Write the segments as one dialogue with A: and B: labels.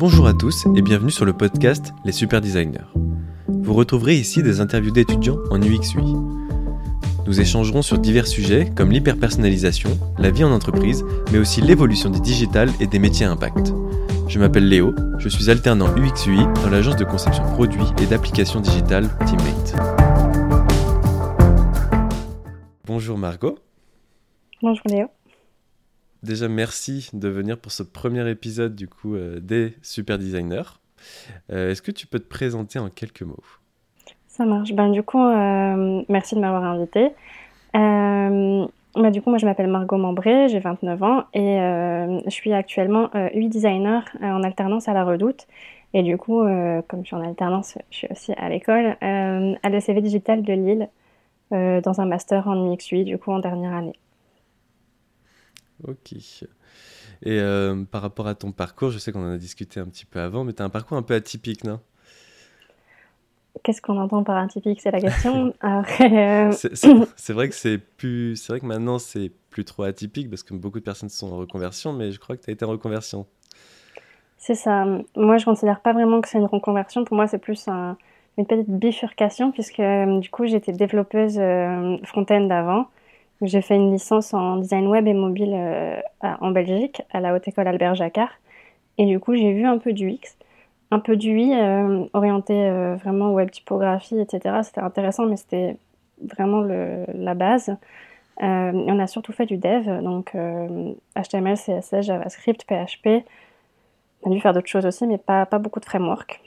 A: Bonjour à tous et bienvenue sur le podcast Les Super Designers. Vous retrouverez ici des interviews d'étudiants en UX UI. Nous échangerons sur divers sujets comme l'hyperpersonnalisation, la vie en entreprise, mais aussi l'évolution des digitales et des métiers à impact. Je m'appelle Léo, je suis alternant UX UI dans l'agence de conception produits et d'applications digitales Teammate. Bonjour Margot.
B: Bonjour Léo.
A: Déjà, merci de venir pour ce premier épisode du coup euh, des Super Designers. Euh, est-ce que tu peux te présenter en quelques mots?
B: Ça marche. Ben, du coup, euh, merci de m'avoir invité. Ben, du coup, moi, je m'appelle Margot Mambré, j'ai 29 ans et je suis actuellement UI designer en alternance à la Redoute. Et du coup, comme je suis en alternance, je suis aussi à l'école, à l'ECV Digital de Lille, dans un master en UX UI, du coup, en dernière année.
A: Ok. Et euh, par rapport à ton parcours, je sais qu'on en a discuté un petit peu avant, mais tu as un parcours un peu atypique, non?
B: Qu'est-ce qu'on entend par atypique? C'est la question.
A: Euh, c'est vrai que c'est plus, c'est vrai que maintenant c'est plus trop atypique parce que beaucoup de personnes sont en reconversion, mais je crois que tu as été en reconversion.
B: C'est ça. Moi, je considère pas vraiment que c'est une reconversion. Pour moi, c'est plus une petite bifurcation puisque euh, du coup, j'étais développeuse front-end avant. J'ai fait une licence en design web et mobile euh, en Belgique, à la Haute École Albert Jacquard. Et du coup, j'ai vu un peu du X, un peu du UI, euh, orienté euh, vraiment web typographie, etc. C'était intéressant, mais c'était vraiment le, la base. on a surtout fait du dev, donc HTML, CSS, JavaScript, PHP. On a dû faire d'autres choses aussi, mais pas, pas beaucoup de framework.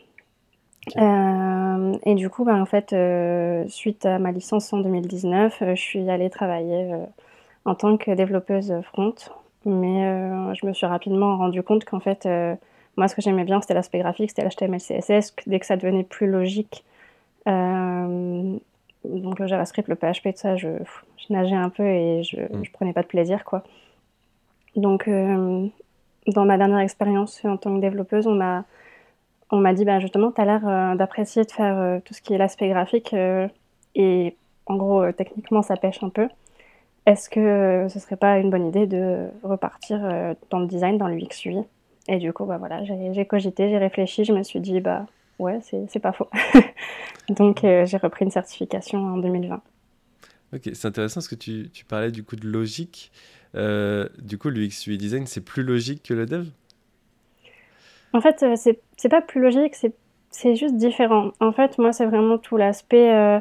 B: Euh, et du coup, bah, en fait, euh, suite à ma licence en 2019, euh, je suis allée travailler en tant que développeuse front. Mais je me suis rapidement rendu compte qu'en fait, moi, ce que j'aimais bien, c'était l'aspect graphique, c'était l'HTML, CSS. Dès que ça devenait plus logique, donc le JavaScript, le PHP, tout ça, je, je nageais un peu et je, mm. je prenais pas de plaisir, quoi. Donc, dans ma dernière expérience en tant que développeuse, on m'a on m'a dit bah, justement, tu as l'air euh, d'apprécier de faire euh, tout ce qui est l'aspect graphique euh, et en gros, techniquement, ça pêche un peu. Est-ce que ce serait pas une bonne idée de repartir dans le design, dans l'UX UI Et du coup, bah, voilà, j'ai cogité, j'ai réfléchi, je me suis dit, bah ouais, c'est pas faux. Donc, j'ai repris une certification en 2020.
A: Ok, c'est intéressant parce que tu, parlais du coup de logique. du coup, l'UX UI design, c'est plus logique que le dev?
B: En fait, euh, c'est pas plus logique, c'est juste différent. En fait, moi, c'est vraiment tout l'aspect euh,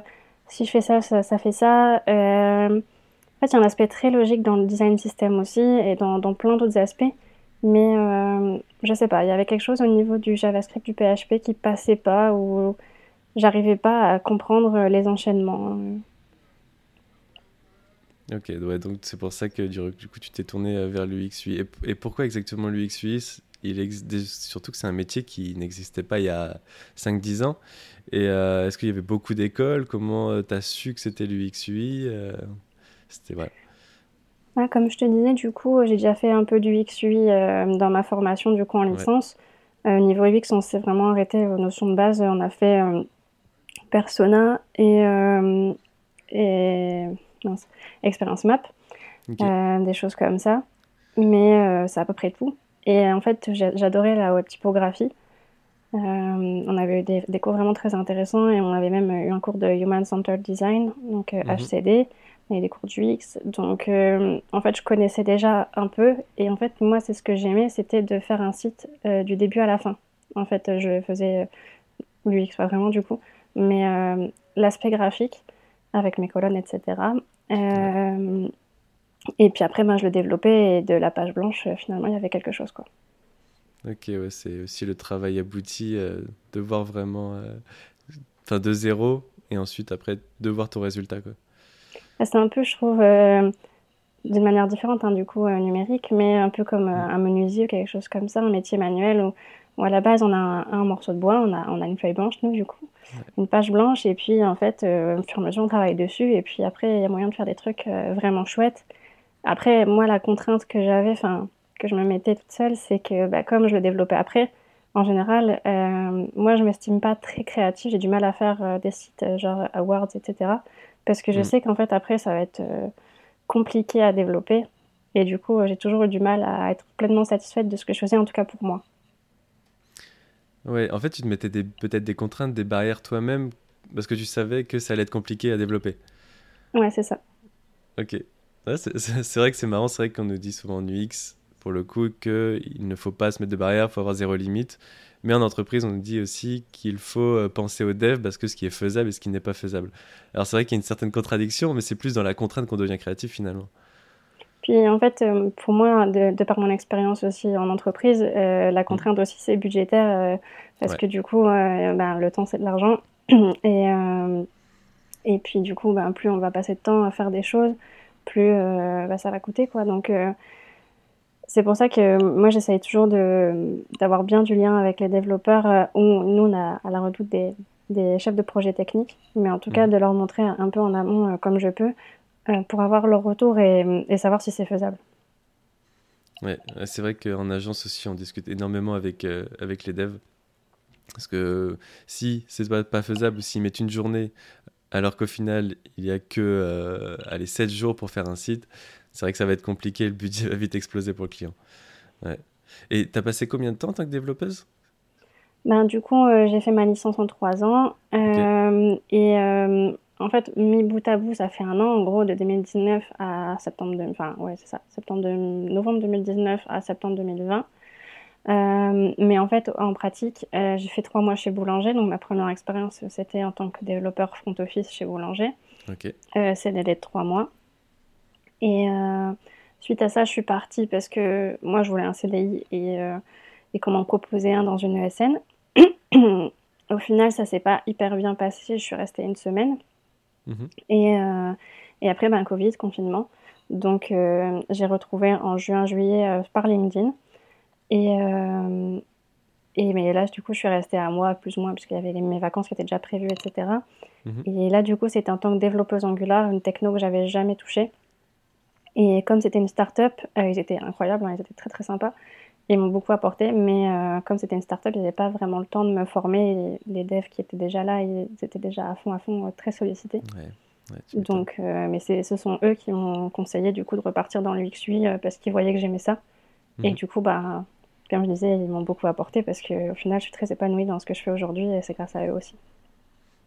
B: si je fais ça, ça, fait ça. Euh, en fait, il y a un aspect très logique dans le design system aussi et dans, plein d'autres aspects. Mais je sais pas, il y avait quelque chose au niveau du JavaScript, du PHP qui passait pas ou j'arrivais pas à comprendre les enchaînements.
A: Ok, donc c'est pour ça que du coup tu t'es tourné vers l'UX UI. Et, pourquoi exactement l'UX UI il surtout que c'est un métier qui n'existait pas il y a 5-10 ans. Et euh, est-ce qu'il y avait beaucoup d'écoles? Comment euh, tu as su que c'était l'UX UI euh, C'était voilà.
B: Comme je te disais, du coup, j'ai déjà fait un peu du UX UI dans ma formation du coup en licence. Au niveau UX, on s'est vraiment arrêté aux notions de base. On a fait persona et, et expérience map, des choses comme ça. Mais c'est à peu près tout. Et en fait, j'adorais la web typographie. Euh, on avait eu des, cours vraiment très intéressants et on avait même eu un cours de Human Centered Design, donc HCD, euh, mhm. et des cours d'UX. Donc, euh, en fait, je connaissais déjà un peu. Et en fait, moi, c'est ce que j'aimais, c'était de faire un site du début à la fin. En fait, je faisais l'UX, pas vraiment du coup, mais l'aspect graphique avec mes colonnes, etc. Et puis après, ben, je le développais et de la page blanche, euh, finalement, il y avait quelque chose. Quoi.
A: Ok, ouais, c'est aussi le travail abouti euh, de voir vraiment euh, enfin de zéro et ensuite après de voir ton résultat. Quoi.
B: Bah, c'est un peu, je trouve, d'une manière différente, hein, du coup, numérique, mais un peu comme un menuisier ou quelque chose comme ça, un métier manuel où, où à la base on a un, morceau de bois, on a, on a une feuille blanche, nous, du coup, une page blanche, et puis en fait, au fur et à mesure, on travaille dessus, et puis après, il y a moyen de faire des trucs vraiment chouettes. Après, moi, la contrainte que j'avais, enfin, que je me mettais toute seule, c'est que bah, comme je le développais après, en général, euh, moi, je m'estime pas très créative. J'ai du mal à faire euh, des sites euh, genre Awards, etc. Parce que je mm. sais qu'en fait, après, ça va être compliqué à développer. Et du coup, j'ai toujours eu du mal à être pleinement satisfaite de ce que je faisais, en tout cas pour moi.
A: Ouais, en fait, tu te mettais peut-être des contraintes, des barrières toi-même parce que tu savais que ça allait être compliqué à développer.
B: Ouais, c'est ça.
A: Ok. C'est vrai que c'est marrant, c'est vrai qu'on nous dit souvent en UX, pour le coup, qu'il ne faut pas se mettre de barrières, il faut avoir zéro limite. Mais en entreprise, on nous dit aussi qu'il faut euh, penser au dev parce que ce qui est faisable et ce qui n'est pas faisable. Alors c'est vrai qu'il y a une certaine contradiction, mais c'est plus dans la contrainte qu'on devient créatif finalement.
B: Puis en fait, euh, pour moi, de, par mon expérience aussi en entreprise, euh, la contrainte aussi c'est budgétaire parce que du coup, ben, le temps c'est de l'argent et et puis du coup, ben, plus on va passer de temps à faire des choses, plus ben, ça va coûter quoi. Donc c'est pour ça que moi, j'essaye toujours d'avoir bien du lien avec les développeurs. Euh, où nous, on a à la redoute des, des, chefs de projet techniques, mais en tout cas, de leur montrer un peu en amont euh, comme je peux euh, pour avoir leur retour et, et savoir si c'est faisable.
A: Ouais, c'est vrai qu'en agence aussi, on discute énormément avec, avec les devs. Parce que si c'est pas, pas faisable s'ils mettent une journée alors qu'au final, il n'y a que allez, 7 jours pour faire un site, c'est vrai que ça va être compliqué, le budget va vite exploser pour le client. Ouais. Et tu as passé combien de temps en tant que développeuse?
B: Ben, Du coup, euh, j'ai fait ma licence en trois ans. Euh, et euh, en fait, mis bout à bout, ça fait un an, en gros, de 2019 à septembre, de, enfin, ouais, c'est ça, septembre de, novembre 2019 à septembre 2020. Mais en fait, en pratique, j'ai fait trois mois chez Boulanger. Donc, ma première expérience, c'était en tant que développeur front office chez Boulanger.
A: Okay.
B: c'est des de trois mois. Et euh, suite à ça, je suis partie parce que moi, je voulais un CDI et, euh, et qu'on m'en proposait un dans une ESN. Au final, ça s'est pas hyper bien passé. Je suis restée une semaine. Mhm. Et, euh, et, après, ben, Covid, confinement. Donc, j'ai retrouvé en juin-juillet par LinkedIn. Et, et mais là, du coup, je suis restée à mois, plus ou moins, puisqu'il y avait mes vacances qui étaient déjà prévues, etc. Mhm. Et là, du coup, c'était en tant que développeuse Angular, une techno que j'avais jamais touchée. Et comme c'était une start-up, euh, ils étaient incroyables, hein, ils étaient très très sympas. Ils m'ont beaucoup apporté, mais euh, comme c'était une start-up, ils n'avaient pas vraiment le temps de me former. les devs qui étaient déjà là, ils étaient déjà à fond, à fond, euh, très sollicités. Donc, mais ce sont eux qui m'ont conseillé du coup de repartir dans le XUI parce qu'ils voyaient que j'aimais ça. Et mhm. du coup, bah, comme je disais, ils m'ont beaucoup apporté parce qu'au final, je suis très épanouie dans ce que je fais aujourd'hui et c'est grâce à eux aussi.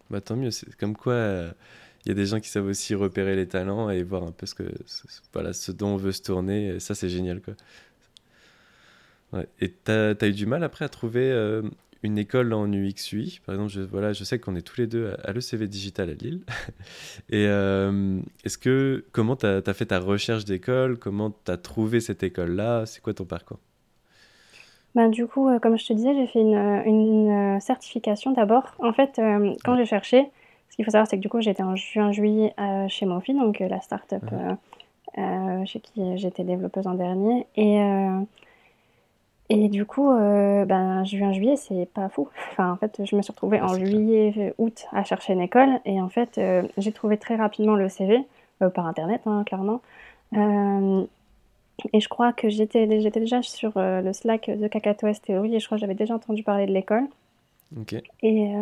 A: Bah, tant mieux, c'est comme quoi il y a des gens qui savent aussi repérer les talents et voir un peu ce, que, voilà, ce dont on veut se tourner. Ça, c'est génial. Quoi. Et tu as, eu du mal après à trouver euh, une école en UX/UI Par exemple, je, voilà, je sais qu'on est tous les deux à, l'ECV Digital à Lille. et euh, est-ce que, comment tu as, fait ta recherche d'école? Comment tu as trouvé cette école-là? C'est quoi ton parcours?
B: Bah, du coup, euh, comme je te disais, j'ai fait une, une certification d'abord. En fait, quand j'ai cherché, ce qu'il faut savoir, c'est que du coup, j'étais en juin-juillet euh, chez Mofi, donc euh, la start-up euh, chez qui j'étais développeuse en dernier. Et, et du coup, ben, juin-juillet, c'est pas fou. Enfin, en fait, je me suis retrouvée en juillet-août à chercher une école. Et en fait, j'ai trouvé très rapidement le CV, par Internet, hein, clairement. Et je crois que j'étais déjà sur le Slack de Kakatoes Theory et je crois que j'avais déjà entendu parler de l'école.
A: Ok.
B: Et,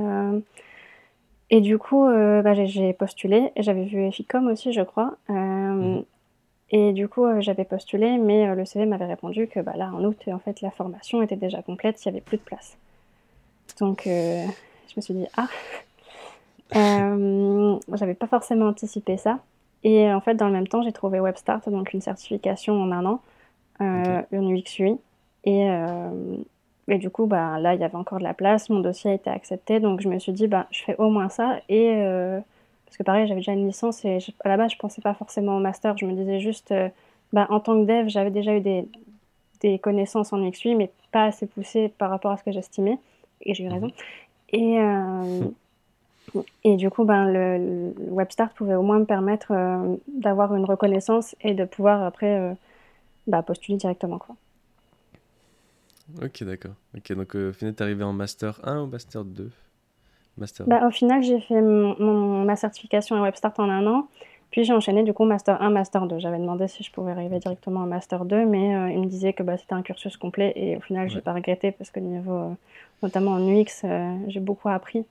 B: et du coup, euh, bah, j'ai postulé. J'avais vu Ficom aussi, je crois. Euh, mhm. Et du coup, euh, j'avais postulé, mais le CV m'avait répondu que bah, là, en août, en fait, la formation était déjà complète, il n'y avait plus de place. Donc, je me suis dit, ah, j'avais pas forcément anticipé ça. Et en fait, dans le même temps, j'ai trouvé WebStart, donc une certification en un an, une UX UI. Et, et du coup, bah, là, il y avait encore de la place, mon dossier a été accepté, donc je me suis dit, bah, je fais au moins ça. Et euh, parce que pareil, j'avais déjà une licence et à la base, je pensais pas forcément au master, je me disais juste, euh, bah, en tant que dev, j'avais déjà eu des, des connaissances en XUI, mais pas assez poussées par rapport à ce que j'estimais, et j'ai eu raison. Et, euh, et du coup, ben, le, le, WebStart pouvait au moins me permettre d'avoir une reconnaissance et de pouvoir après bah, postuler directement. Quoi.
A: Ok, d'accord. Ok, donc euh, au final, t'es arrivé en Master 1 ou Master 2
B: Master bah, Au final, j'ai fait mon, ma certification à WebStart en un an. Puis j'ai enchaîné du coup Master 1, Master 2. J'avais demandé si je pouvais arriver directement en Master 2, mais euh, il me disait que bah, c'était un cursus complet et au final, j'ai pas regretté parce que niveau, euh, notamment en UX, j'ai beaucoup appris.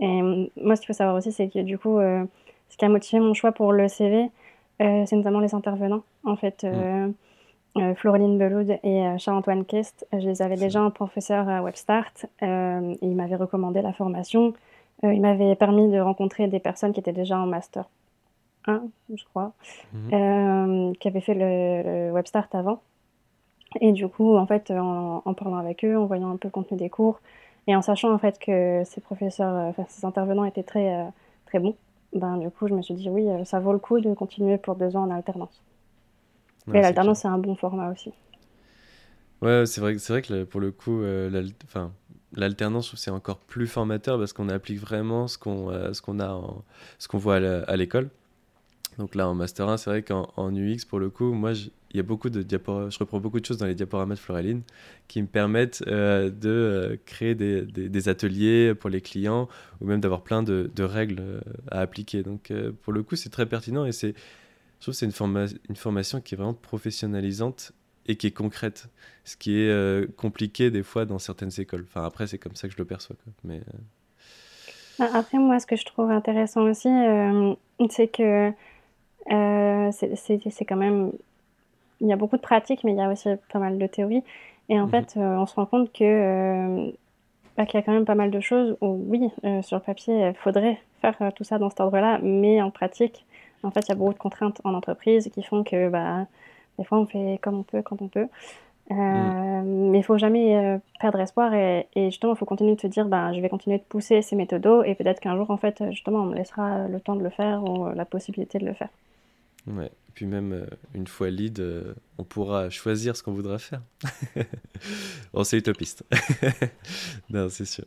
B: Et moi, ce qu'il faut savoir aussi, c'est que du coup, ce qui a motivé mon choix pour le CV, c'est notamment les intervenants. En fait, mm. Floreline Beloud et Charles-Antoine Kest, je les avais déjà en professeur à WebStart et ils m'avaient recommandé la formation. ils m'avaient permis de rencontrer des personnes qui étaient déjà en master 1, je crois, mhm. qui avaient fait le, WebStart avant. Et du coup, en fait, en, en, parlant avec eux, en voyant un peu le contenu des cours et en sachant en fait que ces professeurs, enfin ces intervenants étaient très, très bons, ben, du coup, je me suis dit oui, ça vaut le coup de continuer pour deux ans en alternance. Mais l'alternance, c'est un bon format aussi.
A: Ouais, c'est vrai, vrai que pour le coup, euh, l'alternance, c'est encore plus formateur parce qu'on applique vraiment ce qu'on euh, ce qu'on a, ce qu'on voit à l'école. Donc là, en Master 1, c'est vrai qu'en UX, pour le coup, moi, il y a beaucoup de diaporamas, je reprends beaucoup de choses dans les diaporamas de Floraline qui me permettent euh, de créer des, des, ateliers pour les clients ou même d'avoir plein de, de, règles à appliquer. Donc pour le coup, c'est très pertinent et c'est je trouve que c'est une, une, formation qui est vraiment professionnalisante et qui est concrète, ce qui est euh, compliqué des fois dans certaines écoles. Enfin, après, c'est comme ça que je le perçois. Mais, euh,
B: bah, Après, moi, ce que je trouve intéressant aussi, euh, c'est que c'est quand même... Il y a beaucoup de pratiques, mais il y a aussi pas mal de théories. Et en mhm. fait, on se rend compte que bah, qu'il y a quand même pas mal de choses où, oui, sur le papier, il faudrait faire tout ça dans cet ordre-là, mais en pratique, en fait, il y a beaucoup de contraintes en entreprise qui font que bah, des fois, on fait comme on peut, quand on peut. Euh, mm. Mais il faut jamais euh, perdre espoir et, justement, il faut continuer de se dire bah, je vais continuer de pousser ces méthodos et peut-être qu'un jour, en fait, justement, on me laissera le temps de le faire ou la possibilité de le faire.
A: Ouais. Puis même euh, une fois lead, on pourra choisir ce qu'on voudra faire. c'est utopiste. non, c'est sûr.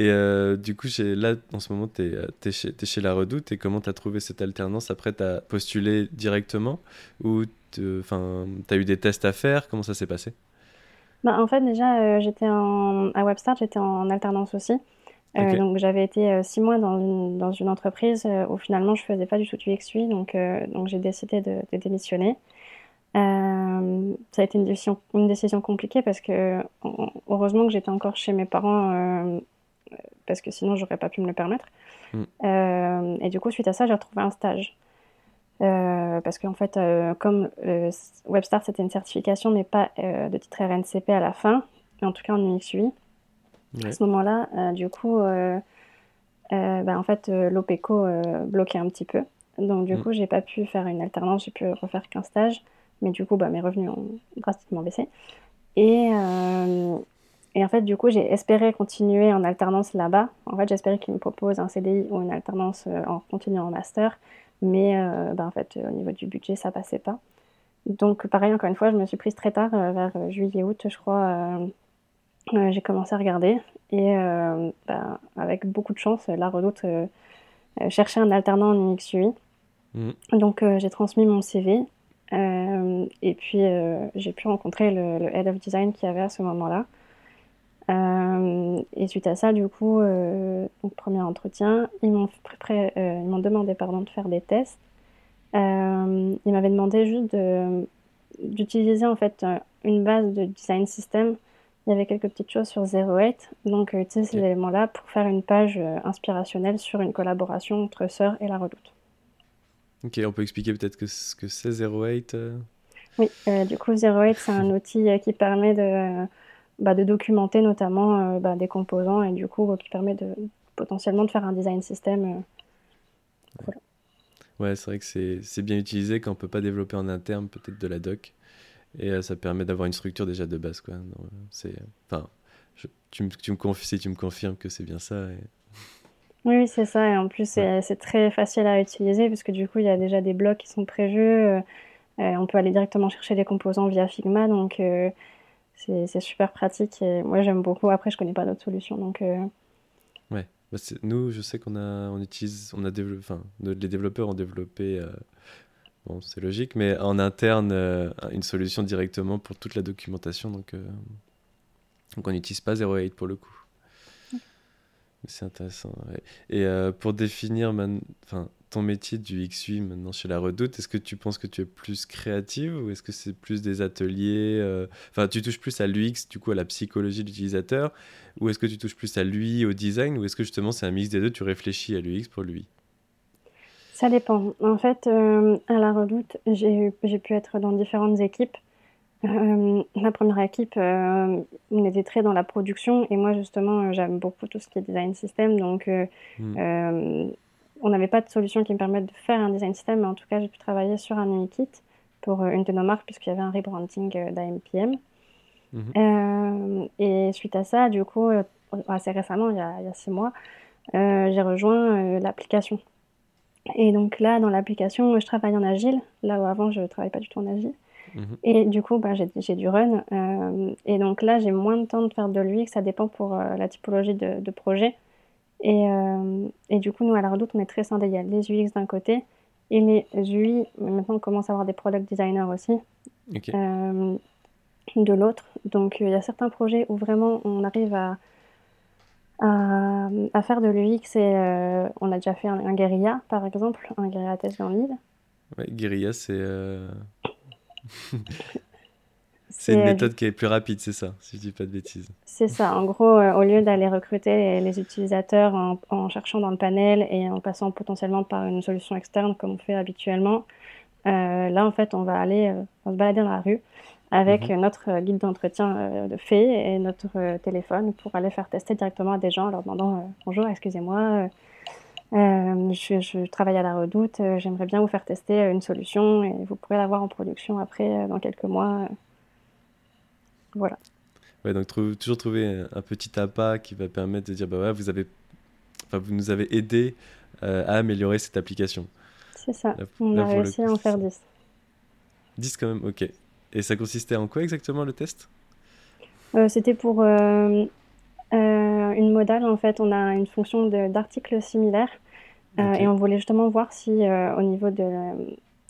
A: Et euh, du coup, là, en ce moment, tu es, chez La Redoute. Et comment tu as trouvé cette alternance? Après, tu as postulé directement Ou tu as eu des tests à faire? Comment ça s'est passé?
B: Bah, En fait, déjà, euh, j'étais à Webstart, j'étais en alternance aussi. Euh, donc, j'avais été six mois dans une, dans une entreprise où finalement, je faisais pas du tout du XUI. Donc, donc j'ai décidé de, de démissionner. ça a été une décision, une décision compliquée parce que, heureusement que j'étais encore chez mes parents parce que sinon j'aurais pas pu me le permettre. Mm. Euh, et du coup, suite à ça, j'ai retrouvé un stage. Euh, parce qu'en fait, euh, comme WebStart c'était une certification, mais pas de titre RNCP à la fin, en tout cas en UXUI. À ce moment-là, du coup, bah, en fait, l'OPECO bloquait un petit peu. Donc, du mm. coup, j'ai pas pu faire une alternance, j'ai pu refaire qu'un stage. Mais du coup, bah, mes revenus ont drastiquement baissé. Et, et en fait, du coup, j'ai espéré continuer en alternance là-bas. En fait, j'espérais qu'ils me proposent un CDI ou une alternance euh, en continuant en master. Mais euh, ben, en fait, au niveau du budget, ça passait pas. Donc, pareil, encore une fois, je me suis prise très tard, euh, vers juillet-août, je crois. J'ai commencé à regarder. Et ben, avec beaucoup de chance, la redoute cherchait un alternant en UX/UI. Mmh. Donc, j'ai transmis mon CV. et puis, j'ai pu rencontrer le, le, head of design qu'il y avait à ce moment-là. Euh, et suite à ça, du coup, euh, donc premier entretien, ils m'ont euh, ils m'ont demandé pardon, de faire des tests. ils m'avaient demandé juste d'utiliser en fait une base de design system. Il y avait quelques petites choses sur 08, donc utiliser ces éléments-là pour faire une page inspirationnelle sur une collaboration entre Sœur et la Redoute.
A: Ok, on peut expliquer peut-être ce que c'est 08
B: Oui, du coup 08 c'est un outil qui permet de bah, de documenter notamment euh, bah, des composants et du coup qui permet de potentiellement de faire un design system.
A: Euh, ouais, c'est vrai que c'est bien utilisé quand on peut pas développer en interne peut-être de la doc et euh, ça permet d'avoir une structure déjà de base quoi. C'est enfin tu, me, tu me confies si tu me confirmes que c'est bien ça.
B: Oui, c'est ça. Et en plus, c'est très facile à utiliser parce que du coup, il y a déjà des blocs qui sont prévus. on peut aller directement chercher les composants via Figma. Donc, c'est super pratique et moi j'aime beaucoup. Après, je connais pas d'autres solutions. Donc, euh,
A: Ouais, bah, nous, je sais qu'on a, on utilise, on a développé, enfin, les développeurs ont développé, euh, bon, c'est logique, mais en interne, euh, une solution directement pour toute la documentation. Donc, donc on n'utilise pas 08 pour le coup. C'est intéressant. Et pour définir, enfin, ton métier du XUI maintenant chez la Redoute, est-ce que tu penses que tu es plus créative ou est-ce que c'est plus des ateliers euh, Enfin, tu touches plus à l'UX, du coup, à la psychologie de l'utilisateur Ou est-ce que tu touches plus à lui, au design Ou est-ce que justement c'est un mix des deux, tu réfléchis à l'UX pour lui
B: Ça dépend. En fait, à la Redoute, j'ai pu être dans différentes équipes. la première équipe, on était très dans la production et moi justement, j'aime beaucoup tout ce qui est design system. Donc, mmh. on n'avait pas de solution qui me permette de faire un design system, mais en tout cas, j'ai pu travailler sur un UI kit pour une de nos marques puisqu'il y avait un rebranding d'AMPM. Mmh. et suite à ça, du coup, assez récemment, il y a, il y a six mois, j'ai rejoint l'application. Et donc là, dans l'application, je travaille en agile, là où avant je ne travaillais pas du tout en agile. Mhm. Et du coup, bah, j'ai du run. Euh, et donc là, j'ai moins de temps de faire de l'UX, ça dépend pour euh, la typologie de, projet. Et, euh, et, du coup, nous, à la Redoute, on est très scindés. Il y a les UX d'un côté et les UI. Maintenant, on commence à avoir des product designers aussi de l'autre. Donc, il y a certains projets où vraiment on arrive à à, faire de l'UX. Et, euh, on a déjà fait un, guérilla, par exemple, un guérilla test dans l'île.
A: Ouais, guérilla, c'est. Euh, c'est une méthode qui est plus rapide, c'est ça, si je dis pas de bêtises.
B: C'est ça. En gros, euh, au lieu d'aller recruter les, utilisateurs en, cherchant dans le panel et en passant potentiellement par une solution externe comme on fait habituellement, là, en fait, on va aller on se balader dans la rue avec mhm. notre guide d'entretien euh, de fait et notre euh, téléphone pour aller faire tester directement à des gens en leur demandant euh, bonjour, excusez-moi, je, travaille à la redoute, j'aimerais bien vous faire tester une solution et vous pourrez l'avoir en production après dans quelques mois. voilà.
A: Ouais, donc toujours trouver un petit appât qui va permettre de dire bah ouais, vous avez, enfin, vous nous avez aidé à améliorer cette application.
B: C'est ça. On a réussi à en faire 10.
A: 10 quand même, ok. Et ça consistait en quoi exactement le test?
B: Euh, C'était pour euh, euh, une modale. En fait, on a une fonction d'articles similaires. Et on voulait justement voir si au niveau de,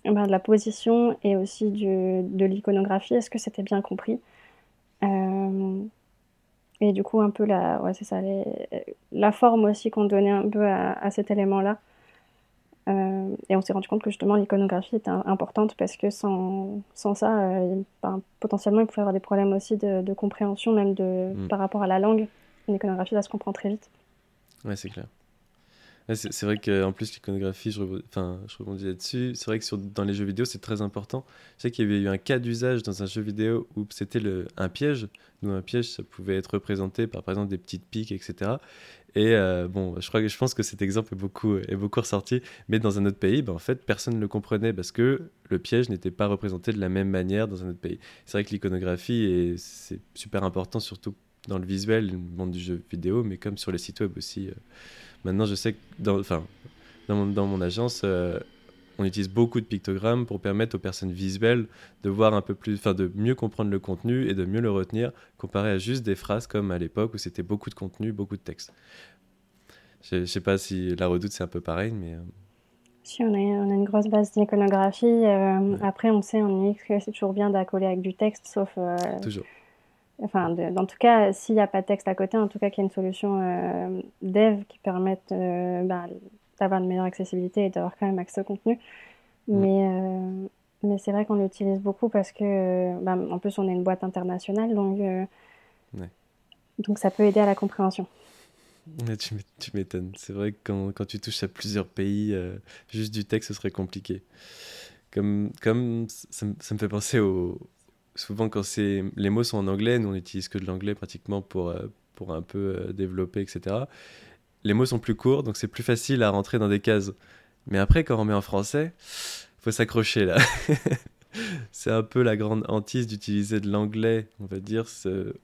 B: ben, de, la position et aussi du, de l'iconographie, est-ce que c'était bien compris? Et du coup, un peu la, ouais, ça, la forme aussi qu'on donnait un peu à cet élément-là. Euh, et on s'est rendu compte que justement l'iconographie était importante parce que sans, sans ça, euh, potentiellement il pouvait y avoir des problèmes aussi de, compréhension, même de, mm. par rapport à la langue. Une iconographie, ça se comprend très vite.
A: Ouais, c'est clair. c'est vrai qu'en plus, l'iconographie, je, enfin, je rebondis là-dessus. C'est vrai que sur, dans les jeux vidéo, c'est très important. Je sais qu'il y avait eu un cas d'usage dans un jeu vidéo où c'était un piège. Nous, un piège, ça pouvait être représenté par, par exemple, des petites piques, etc. Et euh, bon, je, crois je pense que cet exemple est beaucoup, est beaucoup ressorti, mais dans un autre pays, ben, en fait, personne ne le comprenait parce que le piège n'était pas représenté de la même manière dans un autre pays. C'est vrai que l'iconographie, c'est super important, surtout dans le visuel, le monde du jeu vidéo, mais comme sur les sites web aussi. Euh. Maintenant, je sais que dans, enfin, dans, mon, dans mon agence, euh, on utilise beaucoup de pictogrammes pour permettre aux personnes visuelles de voir un peu plus, enfin de mieux comprendre le contenu et de mieux le retenir comparé à juste des phrases comme à l'époque où c'était beaucoup de contenu, beaucoup de texte. Je, ne sais pas si la redoute c'est un peu pareil, mais. Euh,
B: si on a, on a une grosse base d'iconographie, euh, après on sait en UX que c'est toujours bien d'accoler avec du texte, sauf. Euh,
A: toujours.
B: Enfin, en tout cas, s'il n'y a pas de texte à côté, en tout cas qu'il y a une solution dev qui permette bah, d'avoir une meilleure accessibilité et d'avoir quand même accès au contenu. Mm. Mais, euh, mais c'est vrai qu'on l'utilise beaucoup parce que, bah, en plus, on est une boîte internationale, donc, euh, donc ça peut aider à la compréhension.
A: tu m'étonnes. C'est vrai que quand, quand, tu touches à plusieurs pays, euh, juste du texte, ce serait compliqué. Comme, comme ça, ça me fait penser au. Souvent, quand les mots sont en anglais, nous on n'utilise que de l'anglais pratiquement pour, pour un peu développer, etc les mots sont plus courts, donc c'est plus facile à rentrer dans des cases. Mais après, quand on met en français, faut s'accrocher là. c'est un peu la grande hantise d'utiliser de l'anglais, on va dire,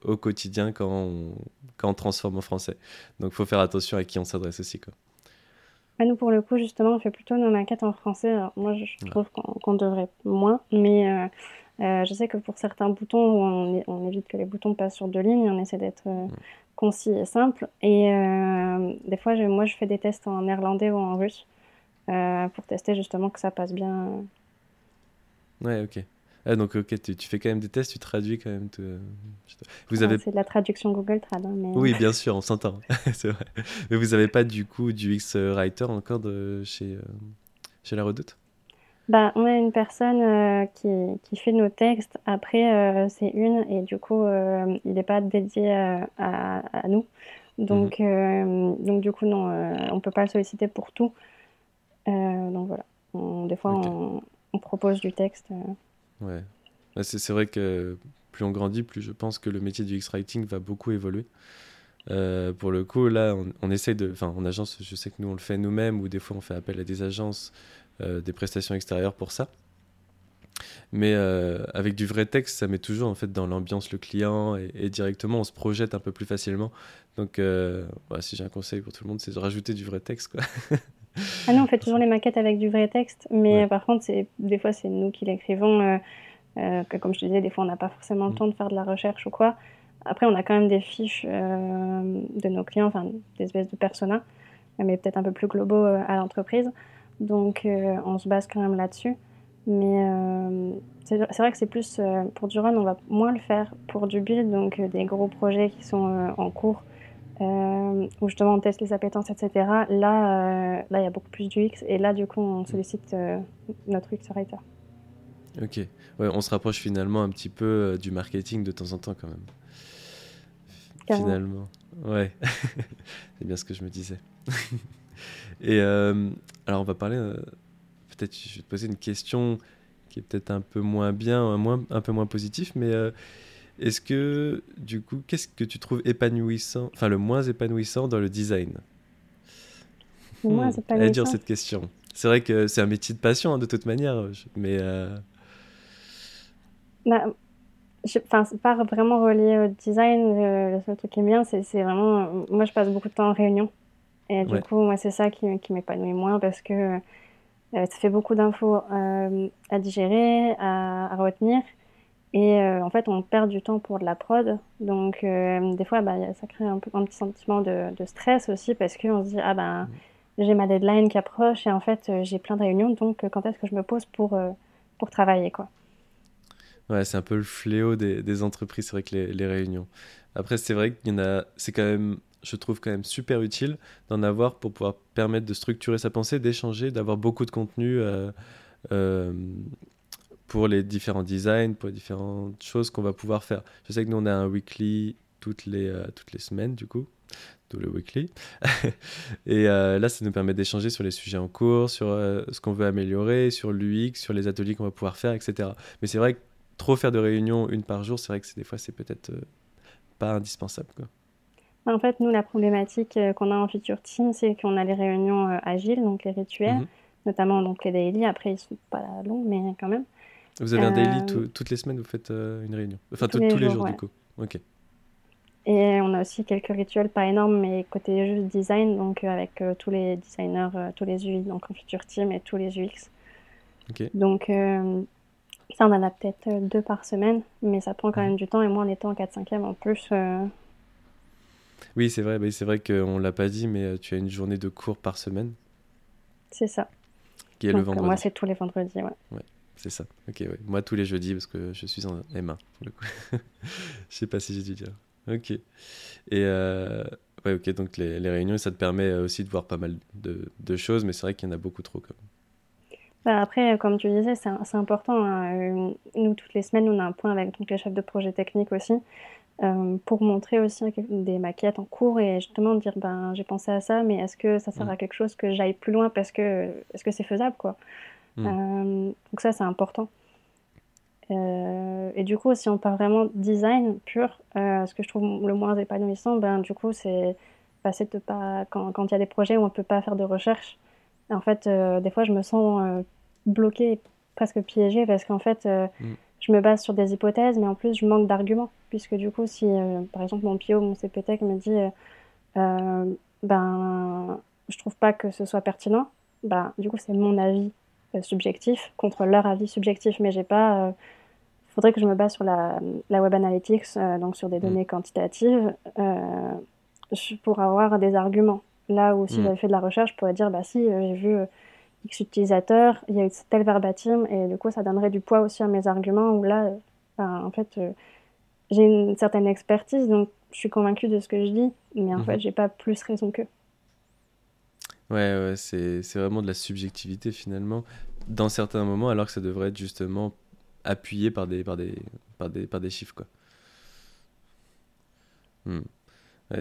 A: au quotidien quand on, quand on transforme en français. Donc, faut faire attention à qui on s'adresse aussi. Quoi.
B: Bah, nous, pour le coup, justement, on fait plutôt nos maquettes en français. Alors, moi, je trouve qu'on devrait moins, mais euh, euh, je sais que pour certains boutons, on, on, évite que les boutons passent sur deux lignes, on essaie d'être euh, concis et simple. Et euh, des fois, je, moi, je fais des tests en néerlandais ou en russe euh, pour tester justement que ça passe bien.
A: Ouais, ok. Ah, donc, ok, tu, tu, fais quand même des tests, tu traduis quand même.
B: Vous avez... C'est de la traduction Google Trad. Hein, mais...
A: Oui, bien sûr, on s'entend. c'est vrai. Mais vous n'avez pas du coup du X-Writer encore de chez, euh, chez La Redoute?
B: Bah, on a une personne euh, qui, qui, fait nos textes. Après, euh, c'est une, et du coup, euh, il n'est pas dédié à, à, nous. Donc, mhm. donc, du coup, non, on ne peut pas le solliciter pour tout. donc voilà. des fois, on, on, propose du texte.
A: Ouais. C'est vrai que plus on grandit, plus je pense que le métier du X-Writing va beaucoup évoluer. Euh, pour le coup, là, on, on essaye de. Enfin, en agence, je sais que nous, on le fait nous-mêmes, ou des fois, on fait appel à des agences, des prestations extérieures pour ça. Mais euh, avec du vrai texte, ça met toujours en fait dans l'ambiance le client et, directement on se projette un peu plus facilement. Donc, bah, si j'ai un conseil pour tout le monde, c'est de rajouter du vrai texte. Quoi.
B: ah non, on fait toujours les maquettes avec du vrai texte, mais par contre, des fois, c'est nous qui l'écrivons. comme je te disais, des fois, on n'a pas forcément le mm. temps de faire de la recherche ou quoi. Après, on a quand même des fiches euh, de nos clients, enfin des espèces de personas, mais peut-être un peu plus globaux euh, à l'entreprise. Donc, euh, on se base quand même là-dessus. Mais c'est vrai que c'est plus pour du run, on va moins le faire pour du build, donc des gros projets qui sont en cours, où justement on teste les appétences, etc. Là, là, il y a beaucoup plus du X, et là, du coup, on sollicite notre UX writer.
A: Ok, ouais, on se rapproche finalement un petit peu du marketing de temps en temps quand même. Finalement, ouais. c'est bien ce que je me disais. Et euh, alors, on va parler. Euh, peut-être, je vais te poser une question qui est peut-être un peu moins bien, un, moins, un peu moins positif, mais euh, est-ce que, du coup, qu'est-ce que tu trouves épanouissant, enfin, le moins épanouissant dans le design?
B: Le moins hmm, épanouissant.
A: dur cette question. C'est vrai que c'est un métier de passion, hein, de toute manière, mais.
B: Bah, Enfin, c'est pas vraiment relié au design. Le, seul truc qui est bien, c'est vraiment. Moi, je passe beaucoup de temps en réunion. Et du coup, moi, c'est ça qui, qui m'épanouit moins parce que euh, ça fait beaucoup d'infos euh, à digérer, à, retenir. Et euh, en fait, on perd du temps pour de la prod. Donc, des fois, bah, ça crée un, peu, un petit sentiment de, de stress aussi parce qu'on se dit, ah ben, mmh. j'ai ma deadline qui approche et en fait, j'ai plein de réunions. Donc, quand est-ce que je me pose pour, pour travailler, quoi?
A: Ouais, c'est un peu le fléau des, des entreprises, c'est vrai que les, les, réunions. Après, c'est vrai qu'il y en a, c'est quand même, je trouve quand même super utile d'en avoir pour pouvoir permettre de structurer sa pensée, d'échanger, d'avoir beaucoup de contenu euh, euh, pour les différents designs, pour les différentes choses qu'on va pouvoir faire. Je sais que nous, on a un weekly toutes les, euh, toutes les semaines, du coup, tout le weekly. et là, ça nous permet d'échanger sur les sujets en cours, sur ce qu'on veut améliorer, sur l'UX, sur les ateliers qu'on va pouvoir faire, etc. Mais c'est vrai que trop faire de réunions une par jour, c'est vrai que des fois, c'est peut-être pas indispensable.
B: En fait, nous, la problématique euh, qu'on a en Future Team, c'est qu'on a les réunions euh, agiles, donc les rituels, mhm. notamment donc les daily. Après, ils sont pas longs, mais quand même.
A: Vous avez un daily toutes les semaines, vous faites une réunion Enfin, tous, les, jours, du coup. Ok.
B: Et on a aussi quelques rituels, pas énormes, mais côté juste design, donc avec tous les designers, tous les UI, donc en Future Team et tous les UX. Donc, ça, on en a peut-être euh, deux par semaine, mais ça prend quand même du temps. Et moi, en étant en 4-5e en plus. Euh,
A: oui, c'est vrai, c'est vrai qu'on ne l'a pas dit, mais euh, tu as une journée de cours par semaine.
B: C'est ça.
A: Qui est le vendredi.
B: Moi, c'est tous les vendredis, ouais.
A: ouais c'est ça. Ok, ouais. Moi, tous les jeudis, parce que je suis en M1, pour le coup. je sais pas si j'ai dû dire. Ok. Et ouais, ok, donc les, les, réunions, ça te permet aussi de voir pas mal de, de choses, mais c'est vrai qu'il y en a beaucoup trop, quand même.
B: Bah, après, comme tu disais, c'est important. Hein. Euh, nous, toutes les semaines, on a un point avec donc, les chefs de projet technique aussi, euh, pour montrer aussi des maquettes en cours et justement dire ben, j'ai pensé à ça, mais est-ce que ça sert mmh. à quelque chose que j'aille plus loin parce que est-ce que c'est faisable quoi? Mmh. euh, Donc ça, c'est important. et du coup, si on parle vraiment design pur, ce que je trouve le moins épanouissant, ben, du coup, c'est passer de pas quand il y a des projets où on ne peut pas faire de recherche. En fait, des fois, je me sens bloqué, presque piégé, parce qu'en fait, euh, mm. Je me base sur des hypothèses, mais en plus, je manque d'arguments. Puisque du coup, si euh, par exemple mon PO, mon CPTEC me dit, euh, ben, je trouve pas que ce soit pertinent, ben, du coup, c'est mon avis subjectif contre leur avis subjectif, mais j'ai pas. Il faudrait que je me base sur la, la Web Analytics, donc sur des mm. données quantitatives, pour avoir des arguments. Là où si mm. j'avais fait de la recherche, je pourrais dire, bah si, j'ai vu X utilisateurs, il y a eu tel verbatim, et du coup, ça donnerait du poids aussi à mes arguments, où là, en fait, euh, j'ai une certaine expertise, donc je suis convaincue de ce que je dis, mais en mhm. fait, j'ai pas plus raison qu'eux.
A: Ouais, ouais c'est vraiment de la subjectivité finalement, dans certains moments, alors que ça devrait être justement appuyé par des, par des, par des, par des chiffres, quoi. Hmm.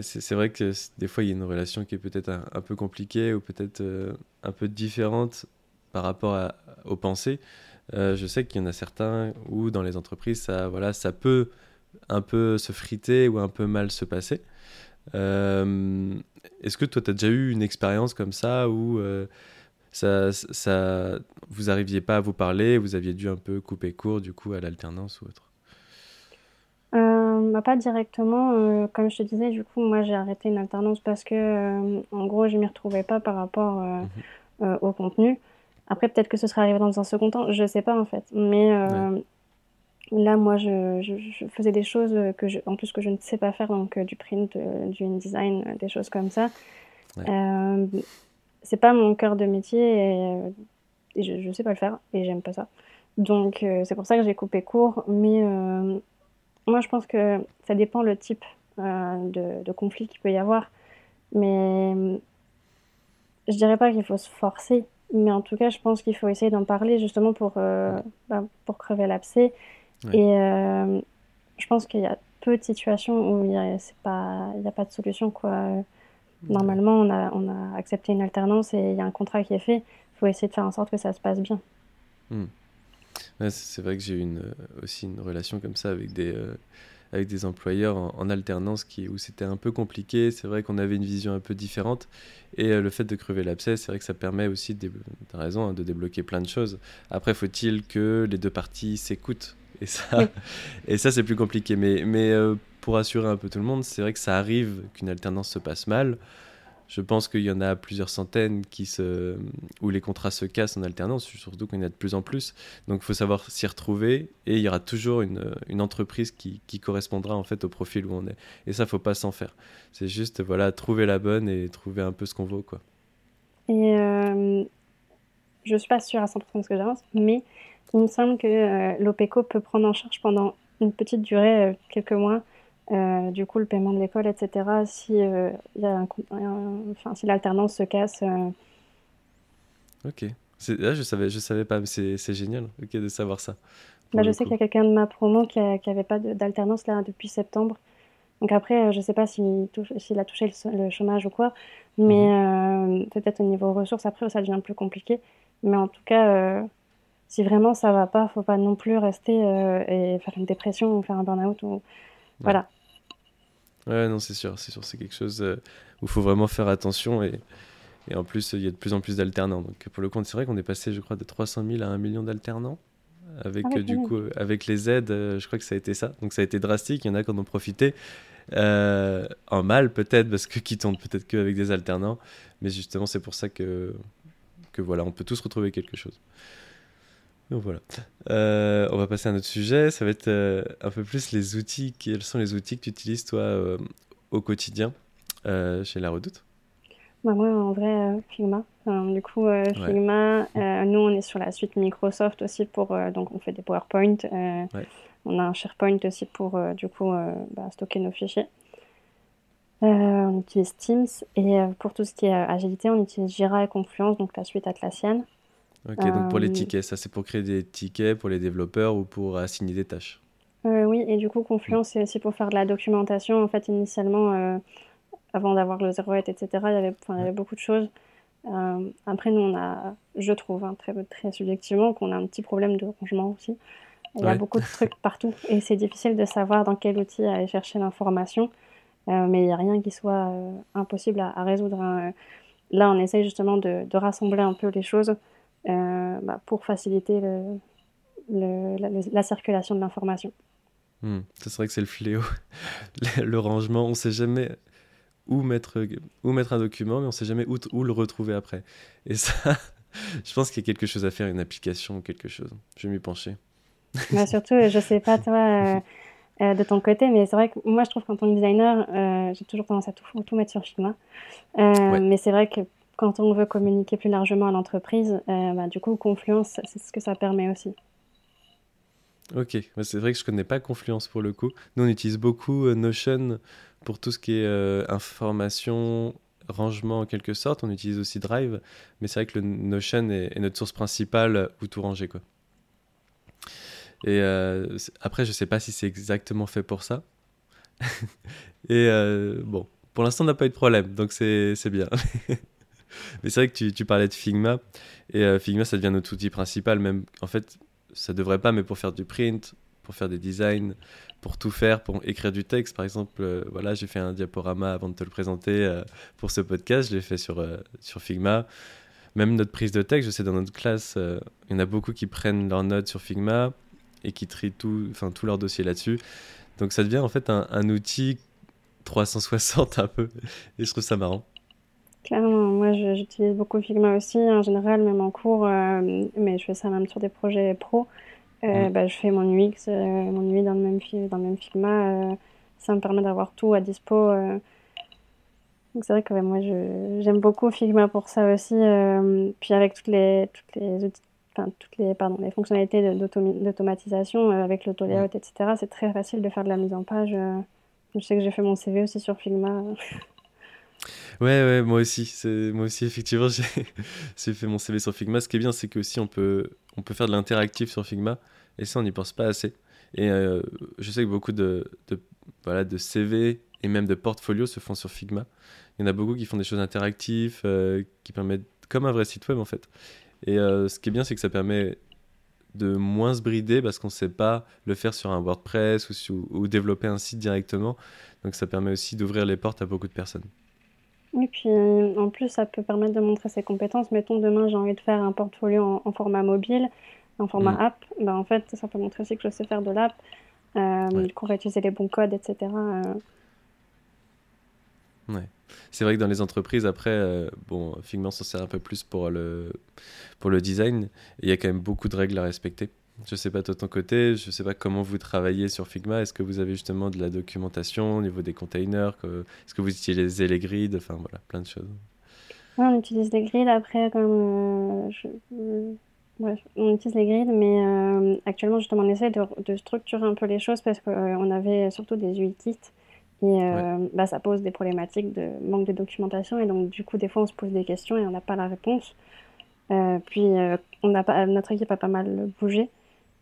A: C'est vrai que des fois, il y a une relation qui est peut-être un, peu compliquée ou peut-être un peu différente par rapport aux pensées. je sais qu'il y en a certains où dans les entreprises, ça, voilà, ça peut un peu se friter ou un peu mal se passer. Est-ce que toi, tu as déjà eu une expérience comme ça où ça, ça, vous arriviez pas à vous parler, vous aviez dû un peu couper court du coup à l'alternance ou autre?
B: Euh, bah, Pas directement. Euh, comme je te disais, du coup, moi j'ai arrêté une alternance parce que, euh, en gros, je m'y retrouvais pas par rapport mhm. au contenu. Après, peut-être que ce serait arrivé dans un second temps, je sais pas en fait. Mais là, moi, je, je, faisais des choses que je, en plus que je ne sais pas faire, donc du print, du InDesign, des choses comme ça c'est pas mon cœur de métier et, je, je sais pas le faire et j'aime pas ça. Donc c'est pour ça que j'ai coupé court. Mais moi je pense que ça dépend le type euh, de, de, conflit qu'il peut y avoir. Mais je dirais pas qu'il faut se forcer. Mais en tout cas, je pense qu'il faut essayer d'en parler justement pour, bah, pour crever l'abcès. Et je pense qu'il y a peu de situations où il n'y a, a, pas de solution. quoi. Normalement, on a, on a accepté une alternance et il y a un contrat qui est fait. Il faut essayer de faire en sorte que ça se passe bien.
A: C'est vrai que j'ai eu une, euh, aussi une relation comme ça avec des, euh, avec des employeurs en, alternance qui, où c'était un peu compliqué. C'est vrai qu'on avait une vision un peu différente. Et euh, le fait de crever l'abcès, c'est vrai que ça permet aussi, tu as raison, hein, de débloquer plein de choses. Après, faut-il que les deux parties s'écoutent? Et ça, et ça c'est plus compliqué. Mais, mais pour assurer un peu tout le monde, c'est vrai que ça arrive qu'une alternance se passe mal. Je pense qu'il y en a plusieurs centaines qui se... où les contrats se cassent en alternance, surtout qu'il y en a de plus en plus. Donc il faut savoir s'y retrouver et il y aura toujours une, entreprise qui, qui, correspondra en fait au profil où on est. Et ça, faut pas s'en faire. C'est juste voilà, trouver la bonne et trouver un peu ce qu'on vaut. Quoi.
B: Et euh, je suis pas sûre à 100% de ce que j'avance, mais il me semble que euh, l'OPECO peut prendre en charge pendant une petite durée, euh, quelques mois, euh, du coup, le paiement de l'école, etc., si, euh, enfin, si l'alternance se casse. Euh.
A: Ok. Là, je savais, je savais pas, mais c'est génial ok, de savoir ça.
B: Bah, je sais qu'il y a quelqu'un de ma promo qui n'avait pas d'alternance là depuis septembre. Donc après, je sais pas s'il a touché le, chômage ou quoi, mais mhm. peut-être au niveau ressources, après, ça devient plus compliqué. Mais en tout cas, si vraiment ça va pas, faut pas non plus rester et faire une dépression ou faire un burn-out. Ou... Voilà.
A: Ouais, non, c'est sûr, c'est sûr, c'est quelque chose euh, où il faut vraiment faire attention et, et en plus, il y a de plus en plus d'alternants. Donc pour le compte, c'est vrai qu'on est passé, je crois, de 300 000 à 1 million d'alternants. Avec, ah du coup, avec les aides, euh, je crois que ça a été ça. Donc ça a été drastique. Il y en a qui en ont profité. Euh, en mal, peut-être, parce que qui tombent peut-être qu'avec des alternants. Mais justement, c'est pour ça que, que voilà, on peut tous retrouver quelque chose. Donc voilà. Euh, on va passer à un autre sujet. Ça va être euh, un peu plus les outils. Quels sont les outils que tu utilises, toi, euh, au quotidien chez La Redoute?
B: Bah, Moi, en vrai, Figma. du coup, Figma, nous, on est sur la suite Microsoft aussi pour. donc, on fait des PowerPoint. On a un SharePoint aussi pour, du coup, bah, stocker nos fichiers. on utilise Teams. Et pour tout ce qui est agilité, on utilise Jira et Confluence, donc la suite Atlassian.
A: Ok, donc pour les euh, tickets, ça c'est pour créer des tickets pour les développeurs ou pour assigner des tâches?
B: Euh, Oui, et du coup, Confluence, c'est aussi pour faire de la documentation. En fait, initialement, euh, avant d'avoir le 08, etc., il y avait, il y avait beaucoup de choses. après, nous, on a, je trouve, hein, très, très subjectivement, qu'on a un petit problème de rangement aussi. Il y a beaucoup de trucs partout et c'est difficile de savoir dans quel outil aller chercher l'information. mais il n'y a rien qui soit impossible à, résoudre. Hein. Là, on essaye justement de, de, rassembler un peu les choses euh, bah, pour faciliter le, la, circulation de l'information.
A: Hmm. C'est vrai que c'est le fléau, le rangement. On ne sait jamais où mettre, où mettre un document, mais on ne sait jamais où, où le retrouver après. Et ça, je pense qu'il y a quelque chose à faire, une application ou quelque chose. Je vais m'y pencher.
B: Bah surtout, je ne sais pas toi euh, euh, de ton côté, mais c'est vrai que moi je trouve qu'en tant que designer, j'ai toujours tendance à tout, tout mettre sur Figma. Mais c'est vrai que quand on veut communiquer plus largement à l'entreprise, euh, bah, du coup, Confluence, c'est ce que ça permet aussi.
A: Ok, c'est vrai que je connais pas Confluence pour le coup. Nous, on utilise beaucoup euh, Notion pour tout ce qui est euh, information, rangement en quelque sorte. On utilise aussi Drive, mais c'est vrai que le Notion est, notre source principale où tout ranger. Quoi. Et après, je sais pas si c'est exactement fait pour ça. Et bon, pour l'instant, on n'a pas eu de problème, donc c'est bien. Mais c'est vrai que tu, parlais de Figma, et euh, Figma, ça devient notre outil principal, même en fait, ça devrait pas, mais pour faire du print, pour faire des designs, pour tout faire, pour écrire du texte. Par exemple, euh, voilà, j'ai fait un diaporama avant de te le présenter euh, pour ce podcast, je l'ai fait sur, sur Figma. Même notre prise de texte, je sais, dans notre classe, il y en a beaucoup qui prennent leurs notes sur Figma et qui trient tout, tout leur dossier là-dessus. Donc ça devient en fait un, un outil 360 un peu, et je trouve ça marrant.
B: Clairement, moi j'utilise beaucoup Figma aussi en général, même en cours, euh, mais je fais ça même sur des projets pro. Euh, mm. bah, je fais mon UX, euh, mon UI dans le même, dans le même Figma. ça me permet d'avoir tout à dispo. Donc c'est vrai que moi j'aime beaucoup Figma pour ça aussi. puis avec toutes les, toutes les, enfin, toutes les, pardon, les fonctionnalités d'automatisation avec l'auto-layout, mm. etc., c'est très facile de faire de la mise en page. je sais que j'ai fait mon CV aussi sur Figma.
A: Ouais, ouais, moi aussi. Moi aussi, effectivement, j'ai fait mon CV sur Figma. Ce qui est bien, c'est qu'aussi, on peut, on peut faire de l'interactif sur Figma. Et ça, on n'y pense pas assez. Et euh, je sais que beaucoup de, de, voilà, de CV et même de portfolios se font sur Figma. Il y en a beaucoup qui font des choses interactives, euh, qui permettent, comme un vrai site web en fait. Et euh, ce qui est bien, c'est que ça permet de moins se brider parce qu'on ne sait pas le faire sur un WordPress ou développer un site directement. Donc ça permet aussi d'ouvrir les portes à beaucoup de personnes.
B: Et puis en plus, ça peut permettre de montrer ses compétences. Mettons, demain, j'ai envie de faire un portfolio en, format mobile, en format mm. app. Ben, en fait, ça peut montrer aussi que je sais faire de l'app, euh, qu'on va utiliser les bons codes, etc. Euh.
A: Ouais. C'est vrai que dans les entreprises, après, euh, bon, Figma s'en sert un peu plus pour le, pour le design. Il y a quand même beaucoup de règles à respecter. Je sais pas de ton côté, je sais pas comment vous travaillez sur Figma. Est-ce que vous avez justement de la documentation au niveau des containers Est-ce que vous utilisez les grids Enfin voilà, plein de choses.
B: on utilise les grids après comme euh, on utilise les grids, mais euh, actuellement justement on essaie de, structurer un peu les choses parce qu'on euh, avait surtout des UI kits et bah, ça pose des problématiques de manque de documentation et donc du coup des fois on se pose des questions et on n'a pas la réponse. puis on a pas, notre équipe a pas mal bougé.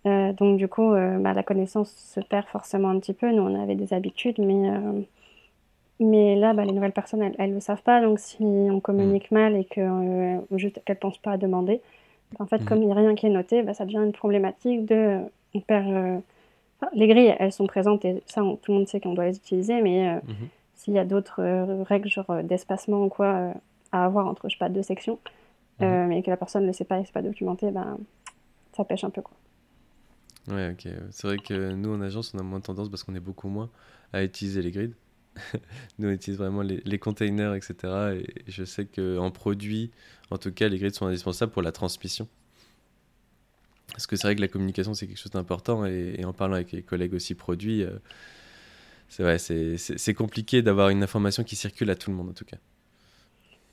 B: Euh, donc du coup, euh, bah, la connaissance se perd forcément un petit peu. Nous, on avait des habitudes, mais, euh, mais là, bah, les nouvelles personnes, elles ne le savent pas. Donc si on communique mm. mal et qu'elles ne pensent pas à demander, en fait, mm. comme il n'y a rien qui est noté, bah, ça devient une problématique de... On perd, les grilles, elles sont présentes et ça, tout le monde sait qu'on doit les utiliser, mais mm-hmm. s'il y a d'autres règles, genre d'espacement ou quoi, à avoir entre, je sais pas, deux sections, mm-hmm. mais que la personne ne sait pas et ne pas documenté, ça pêche un peu. Quoi.
A: Ouais, ok. C'est vrai que nous, en agence, on a moins tendance, parce qu'on est beaucoup moins, à utiliser les grids. nous, on utilise vraiment les, containers, etc. Et je sais qu'en produit, en tout cas, les grids sont indispensables pour la transmission. Parce que c'est vrai que la communication, c'est quelque chose d'important. Et, en parlant avec les collègues aussi produits, euh, c'est vrai, c'est compliqué d'avoir une information qui circule à tout le monde, en tout cas.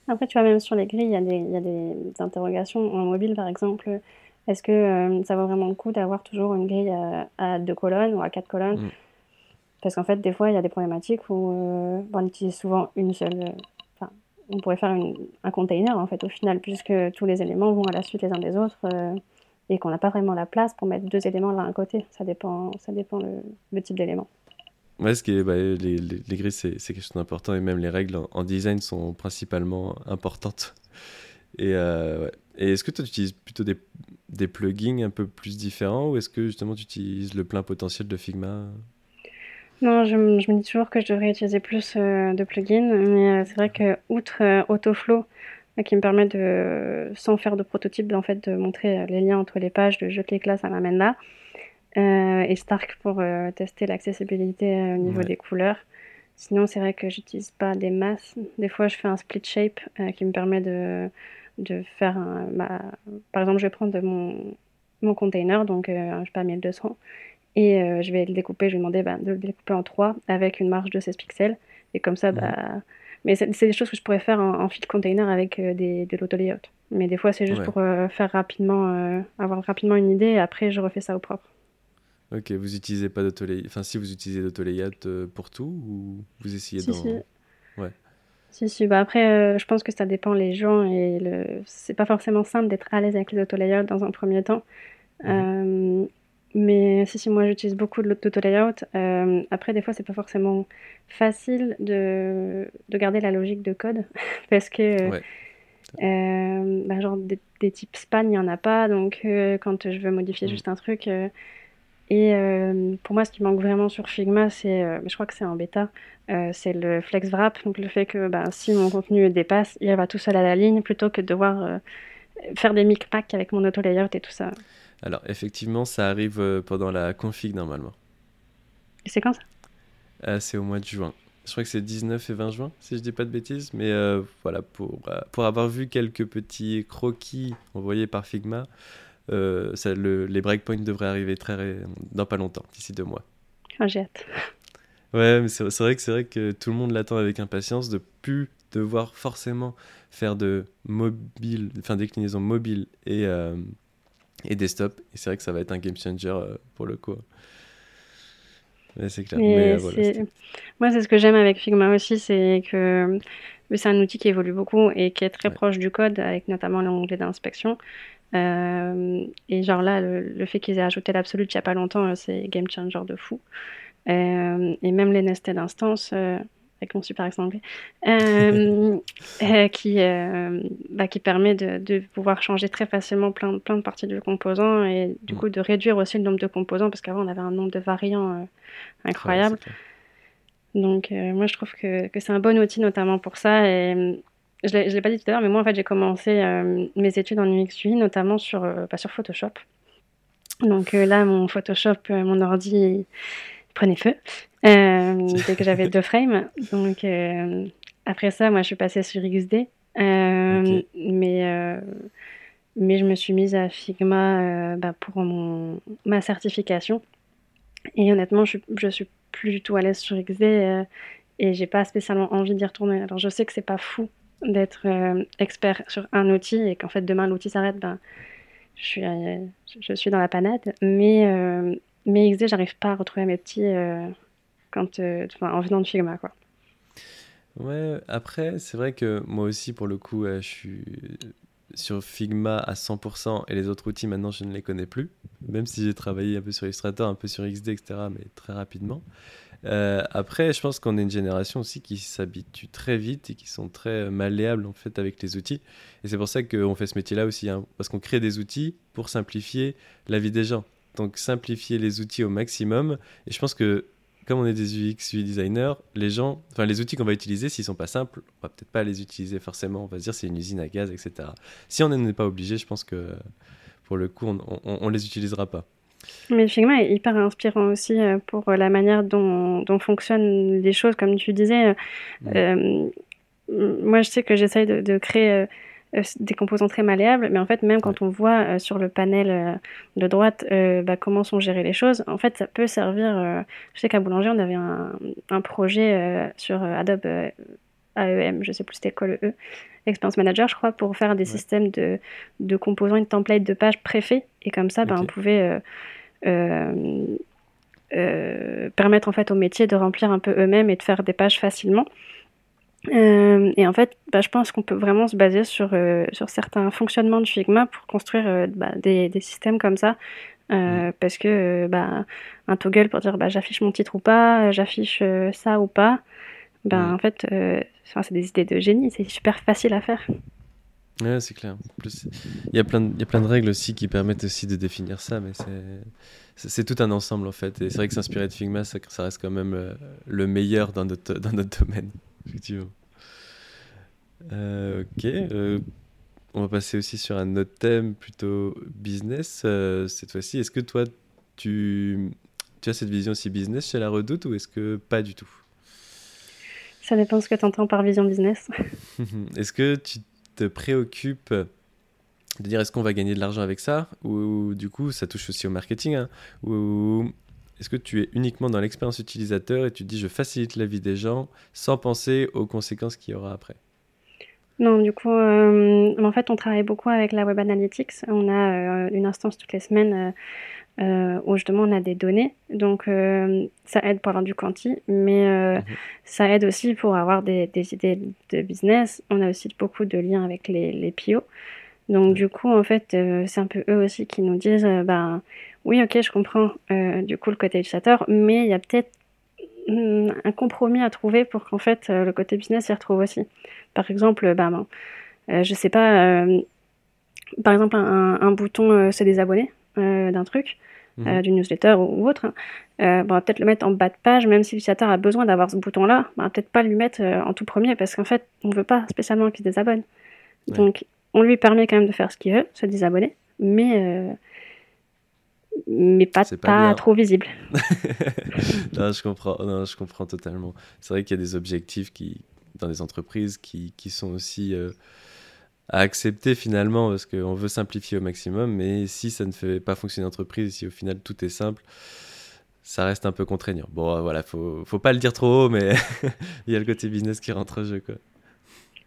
B: Après, tu vois, même sur les grilles, il y, y a des interrogations. En mobile, par exemple, est-ce que euh, ça vaut vraiment le coup d'avoir toujours une grille à, deux colonnes ou à quatre colonnes mm. Parce qu'en fait, des fois, il y a des problématiques où euh, on utilise souvent une seule. Euh, enfin, on pourrait faire un container en fait au final, puisque tous les éléments vont à la suite les uns des autres et qu'on n'a pas vraiment la place pour mettre deux éléments l'un à côté. Ça dépend, ça dépend le, type d'élément.
A: Ouais, ce qui est, bah, les, les, grilles, c'est quelque chose d'important et même les règles en, design sont principalement importantes. Et, ouais. et est-ce que toi, tu utilises plutôt des, des plugins un peu plus différents ou est-ce que justement tu utilises le plein potentiel de Figma?
B: Non, je, me dis toujours que je devrais utiliser plus euh, de plugins, mais euh, c'est vrai que outre euh, Autoflow, qui me permet de, sans faire de prototype, en fait, de montrer les liens entre les pages, de jeter les classes, à m'amène là, et Stark pour tester l'accessibilité au niveau des couleurs. Sinon, c'est vrai que j'utilise pas des masses. Des fois, je fais un split shape qui me permet de de faire un, par exemple je vais prendre mon, mon container donc euh, je sais pas 1200 et euh, je vais le découper je vais demander bah, de le découper en trois avec une marge de 16 pixels et comme ça bah mais c'est des choses que je pourrais faire en, en fit container avec euh, des, de l'auto-layout. Mais des fois, c'est juste pour faire rapidement, avoir rapidement une idée et après, je refais ça au propre.
A: Ok, vous utilisez pas d'auto-layout. Enfin, si vous utilisez d'auto-layout pour tout ou vous essayez
B: si, Si. Ouais. Si, si. Bah après, euh, je pense que ça dépend les gens et le... c'est pas forcément simple d'être à l'aise avec les autolayers dans un premier temps. Mhm. Euh, mais si, si, moi j'utilise beaucoup de l'auto-layout. Euh, après, des fois, c'est pas forcément facile de, de garder la logique de code parce que, bah, genre, des, types span, il n'y en a pas. Donc, quand je veux modifier mm. juste un truc. Et pour moi, ce qui manque vraiment sur Figma, c'est, je crois que c'est en bêta, c'est le flex wrap. Donc, le fait que bah, si mon contenu dépasse, il va tout seul à la ligne plutôt que de devoir faire des micmacs avec mon auto-layout et tout ça.
A: Alors, effectivement, ça arrive euh, pendant la config normalement.
B: Et c'est quand ça?
A: Euh, C'est au mois de juin. Je crois que c'est 19 et 20 juin, si je dis pas de bêtises. Mais euh, voilà, pour, pour avoir vu quelques petits croquis envoyés par Figma, ça, le, les breakpoints devraient arriver très, dans pas longtemps, d'ici deux mois.
B: Oh, j'ai hâte.
A: Ouais, mais c'est vrai que c'est vrai que tout le monde l'attend avec impatience de plus devoir forcément faire de mobile, enfin déclinaison mobile et, et desktop. Et c'est vrai que ça va être un game changer euh, pour le coup. c'est clair.
B: Mais, euh, Moi, c'est ce que j'aime avec Figma aussi, c'est que c'est un outil qui évolue beaucoup et qui est très proche du code, avec notamment l'onglet d'inspection. Euh, et genre là, le, fait qu'ils aient ajouté l'absolute il n'y a pas longtemps, c'est game changer de fou. et même les nested instances, avec mon super accent anglais, euh, euh, qui, euh, bah, qui permet de, de, pouvoir changer très facilement plein, plein de parties du composant et du mm. coup de réduire aussi le nombre de composants parce qu'avant on avait un nombre de variants incroyable. Donc moi je trouve que, que c'est un bon outil notamment pour ça et je ne l'ai pas dit tout à l'heure mais moi en fait j'ai commencé mes études en UX UI notamment sur, bah, sur Photoshop. Donc là mon Photoshop, mon ordi prenait feu. Euh, dès que j'avais deux frames. Donc euh, après ça, moi, je suis passée sur XD. Euh, mais, mais je me suis mise à Figma bah, pour mon, ma certification. Et honnêtement, je, je suis plus du tout à l'aise sur XD et j'ai pas spécialement envie d'y retourner. Alors je sais que c'est pas fou d'être expert sur un outil et qu'en fait demain l'outil s'arrête, ben, je, suis, je suis dans la panade. Mais, mais XD, j'arrive pas à retrouver mes petits quand, euh, en venant de Figma. Quoi.
A: Ouais, après, c'est vrai que moi aussi, pour le coup, je suis sur Figma à 100% et les autres outils, maintenant, je ne les connais plus. Même si j'ai travaillé un peu sur Illustrator, un peu sur XD, etc., mais très rapidement. Euh, après, je pense qu'on est une génération aussi qui s'habitue très vite et qui sont très malléables en fait avec les outils. Et c'est pour ça qu'on fait ce métier-là aussi, hein, parce qu'on crée des outils pour simplifier la vie des gens. Donc simplifier les outils au maximum. Et je pense que comme on est des UX, UI designers, les gens, enfin les outils qu'on va utiliser, s'ils sont pas simples, on va peut-être pas les utiliser forcément. On va se dire c'est une usine à gaz, etc. Si on n'en est pas obligé, je pense que pour le coup, on, on, les utilisera pas.
B: Mais Figma est hyper inspirant aussi euh, pour la manière dont, dont fonctionnent les choses, comme tu disais. Euh, moi, je sais que j'essaye de, de, créer euh, des composants très malléables, mais en fait, même quand on voit euh, sur le panel euh, de droite bah, comment sont gérées les choses, en fait, ça peut servir. je sais qu'à Boulanger, on avait un, un projet sur Adobe AEM, je sais plus c'était quoi le E, Experience Manager, je crois, pour faire des systèmes de, de composants et de templates de pages préfets, et comme ça, bah, on pouvait. permettre en fait aux métiers de remplir un peu eux-mêmes et de faire des pages facilement. Euh, et en fait, bah, je pense qu'on peut vraiment se baser sur, euh, sur certains fonctionnements de Figma pour construire euh, bah, des, des, systèmes comme ça. Parce que bah, un toggle pour dire j'affiche mon titre ou pas, j'affiche ça ou pas, ben, en fait, c'est des idées de génie, c'est super facile à faire.
A: Ouais, c'est clair. plus, il y, a plein de, il y a plein de règles aussi qui permettent aussi de définir ça, mais c'est, tout un ensemble en fait. Et c'est vrai que s'inspirer de Figma, ça, reste quand même le meilleur dans notre, dans notre domaine effectivement. Euh, ok. Euh, on va passer aussi sur un autre thème plutôt business euh, cette fois-ci. Est-ce que toi, tu, tu as cette vision aussi business chez la Redoute ou est-ce que pas du tout?
B: Ça dépend ce que tu entends par vision business.
A: est-ce que tu te préoccupes de dire est-ce qu'on va gagner de l'argent avec ça? Ou, du coup ça touche aussi au marketing hein, ou est-ce que tu es uniquement dans l'expérience utilisateur et tu dis je facilite la vie des gens sans penser aux conséquences qu'il y aura après?
B: Non, du coup, euh, en fait, on travaille beaucoup avec la Web Analytics. On a euh, une instance toutes les semaines euh, où justement on a des données. Donc, ça aide pour avoir du quanti, mais mhm. ça aide aussi pour avoir des, idées de business. On a aussi beaucoup de liens avec les, les PO. Donc, du coup, en fait, c'est un peu eux aussi qui nous disent, ben, oui, ok, je comprends du coup le côté utilisateur, mais il y a peut-être hmm, un compromis à trouver pour qu'en fait le côté business s'y retrouve aussi. Par exemple, bah, ben, je sais pas, par exemple un, bouton se désabonner d'un truc. Mhm. d'une newsletter ou, autre, hein. on va peut-être le mettre en bas de page, même si l'utilisateur a besoin d'avoir ce bouton-là, on va peut-être pas lui mettre en tout premier parce qu'en fait, on veut pas spécialement qu'il se désabonne. Donc, on lui permet quand même de faire ce qu'il veut, se désabonner, mais, euh, mais pas, pas, trop visible.
A: non, je comprends, non, je comprends totalement. C'est vrai qu'il y a des objectifs qui, dans les entreprises qui, qui sont aussi euh, à accepter finalement, parce qu'on veut simplifier au maximum, mais si ça ne fait pas fonctionner l'entreprise, si au final tout est simple, ça reste un peu contraignant. Bon, voilà, faut, faut pas le dire trop haut, mais il y a le côté business qui rentre en jeu, quoi.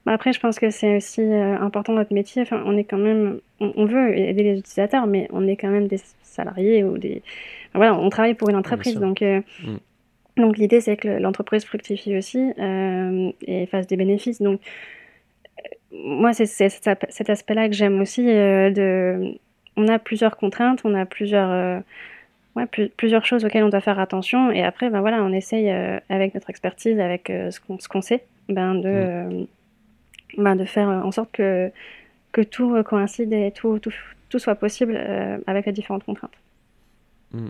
B: Bah, après, je pense que c'est aussi euh, important notre métier. Enfin, on est quand même, on, veut aider les utilisateurs, mais on est quand même des salariés ou des. voilà, on travaille pour une entreprise, donc. Euh, mm. Donc l'idée c'est que l'entreprise fructifie aussi euh, et fasse des bénéfices. Donc moi c'est cet aspect-là que j'aime aussi. de, on a plusieurs contraintes, on a plusieurs, ouais, plusieurs choses auxquelles on doit faire attention et après ben voilà on essaye avec notre expertise, avec ce qu'on sait, ben de mm. Bah, de faire en sorte que, que tout coïncide et tout, tout, tout soit possible euh, avec les différentes contraintes.
A: Mmh.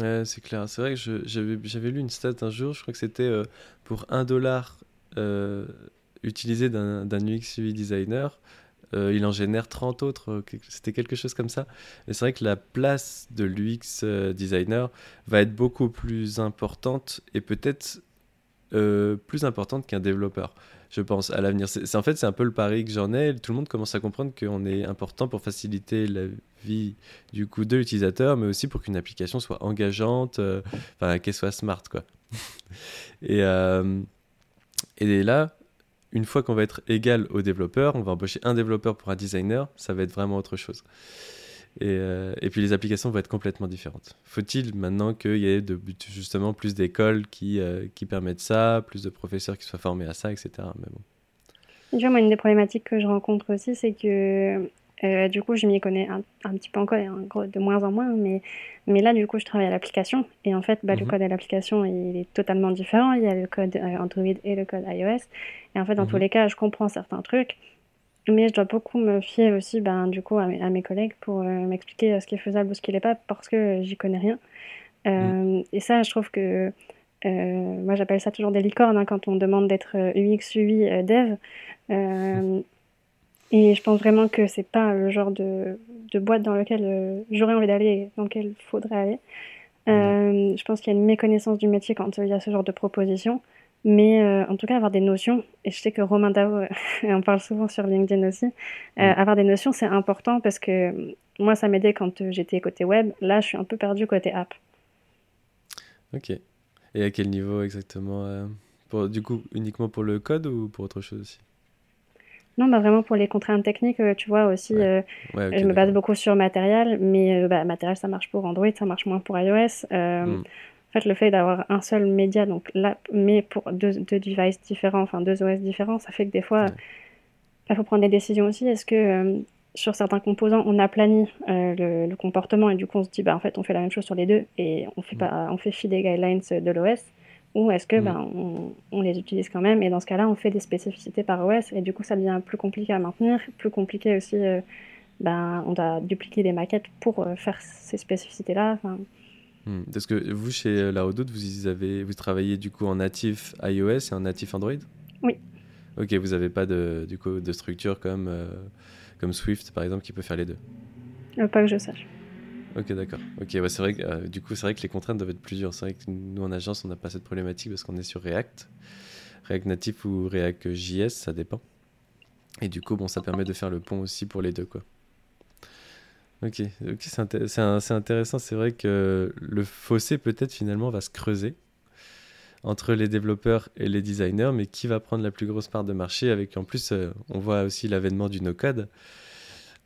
A: Ouais, c'est clair. C'est vrai que j'avais lu une stat un jour, je crois que c'était euh, pour un dollar euh, utilisé d'un UX UI designer, il en génère 30 autres, c'était quelque chose comme ça. Et c'est vrai que la place de l'UX designer va être beaucoup plus importante et peut-être plus importante qu'un développeur je pense, à l'avenir. En fait, c'est un peu le pari que j'en ai. Tout le monde commence à comprendre qu'on est important pour faciliter la vie du coup de l'utilisateur, mais aussi pour qu'une application soit engageante, euh, qu'elle soit smart, quoi. et, euh, et là, une fois qu'on va être égal au développeur, on va embaucher un développeur pour un designer, ça va être vraiment autre chose. Euh, et, puis les applications vont être complètement différentes. Faut-il maintenant qu'il y ait justement plus d'écoles qui, euh, qui permettent ça, plus de professeurs qui soient formés à ça, etc. Mais
B: bon. Tu moi, une des problématiques que je rencontre aussi, c'est que euh, du coup, je m'y connais un, un, petit peu encore, de moins en moins, mais, mais là, du coup, je travaille à l'application. Et en fait, bah, le mhm. code à l'application, il est totalement différent. Il y a le code Android et le code iOS. Et en fait, dans tous mhm. les cas, je comprends certains trucs. Mais je dois beaucoup me fier aussi, ben, du coup, à mes, collègues pour euh, m'expliquer euh, ce qui est faisable ou ce qui n'est pas, parce que j'y connais rien. Euh, mm. Et ça, je trouve que, moi, j'appelle ça toujours des licornes hein, quand on demande d'être UX, UI, dev. Et je pense vraiment que c'est pas le genre de, de boîte dans lequel j'aurais envie d'aller, dans lequel il faudrait aller. Mm. Je pense qu'il y a une méconnaissance du métier quand il y a ce genre de propositions. Mais euh, en tout cas, avoir des notions, et je sais que Romain Dao on parle souvent sur LinkedIn aussi, euh, mm. avoir des notions, c'est important parce que moi, ça m'aidait quand euh, j'étais côté web. Là, je suis un peu perdu côté app.
A: Ok. Et à quel niveau exactement pour, Du coup, uniquement pour le code ou pour autre chose aussi?
B: Non, bah vraiment pour les contraintes techniques, tu vois aussi, je me base beaucoup sur matériel, mais bah, matériel ça marche pour Android, ça marche moins pour iOS. Mm. En fait, le fait d'avoir un seul média, donc l'app, mais pour deux, deux, devices différents, enfin deux OS différents, ça fait que des fois, il faut prendre des décisions aussi. Est-ce que euh, sur certains composants, on aplanit euh, le, comportement et du coup on se dit, bah, en fait, on fait la même chose sur les deux et on fait, pas, on fait fi des guidelines de l'OS ou est-ce que ben, on, on, les utilise quand même? Et dans ce cas-là, on fait des spécificités par OS et du coup, ça devient plus compliqué à maintenir, plus compliqué aussi. Euh, ben, on doit dupliquer des maquettes pour faire ces spécificités-là.
A: Hmm. Parce que vous, chez euh, La Redoute, vous, avez, vous travaillez du coup en natif iOS et en natif Android?
B: Oui.
A: Ok, vous n'avez pas de, du coup, de structure comme, euh, comme Swift, par exemple, qui peut faire les deux?
B: Euh, Pas que je sache.
A: Ok, d'accord. Ok, c'est vrai que du coup, c'est vrai que les contraintes doivent être plusieurs. C'est vrai que nous, en agence, on n'a pas cette problématique parce qu'on est sur React. React Natif ou React JS, ça dépend. Et du coup, bon, ça permet de faire le pont aussi pour les deux, quoi. Ok, c'est intéressant. C'est vrai que le fossé peut-être finalement va se creuser entre les développeurs et les designers, mais qui va prendre la plus grosse part de marché avec en plus euh, on voit aussi l'avènement du no-code.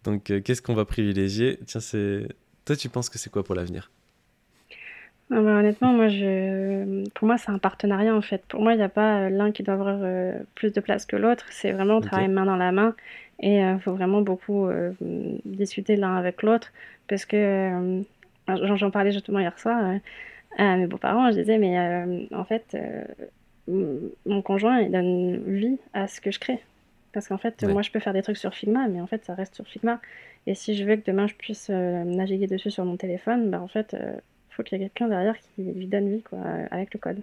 A: Donc euh, qu'est-ce qu'on va privilégier? Tiens, c'est toi tu penses que c'est quoi pour l'avenir?
B: Ah bah, honnêtement, moi, je... pour moi, c'est un partenariat en fait. Pour moi, il n'y a pas euh, l'un qui doit avoir plus de place que l'autre. C'est vraiment travailler main dans la main. Et il euh, faut vraiment beaucoup euh, discuter l'un avec l'autre parce que euh, j'en parlais justement hier soir à mes beaux-parents, je disais, mais en fait, mon conjoint, il donne vie à ce que je crée. Parce qu'en fait, moi, je peux faire des trucs sur Figma, mais en fait, ça reste sur Figma. Et si je veux que demain, je puisse naviguer dessus sur mon téléphone, bah, en fait, il faut qu'il y ait quelqu'un derrière qui lui donne vie quoi, avec le code.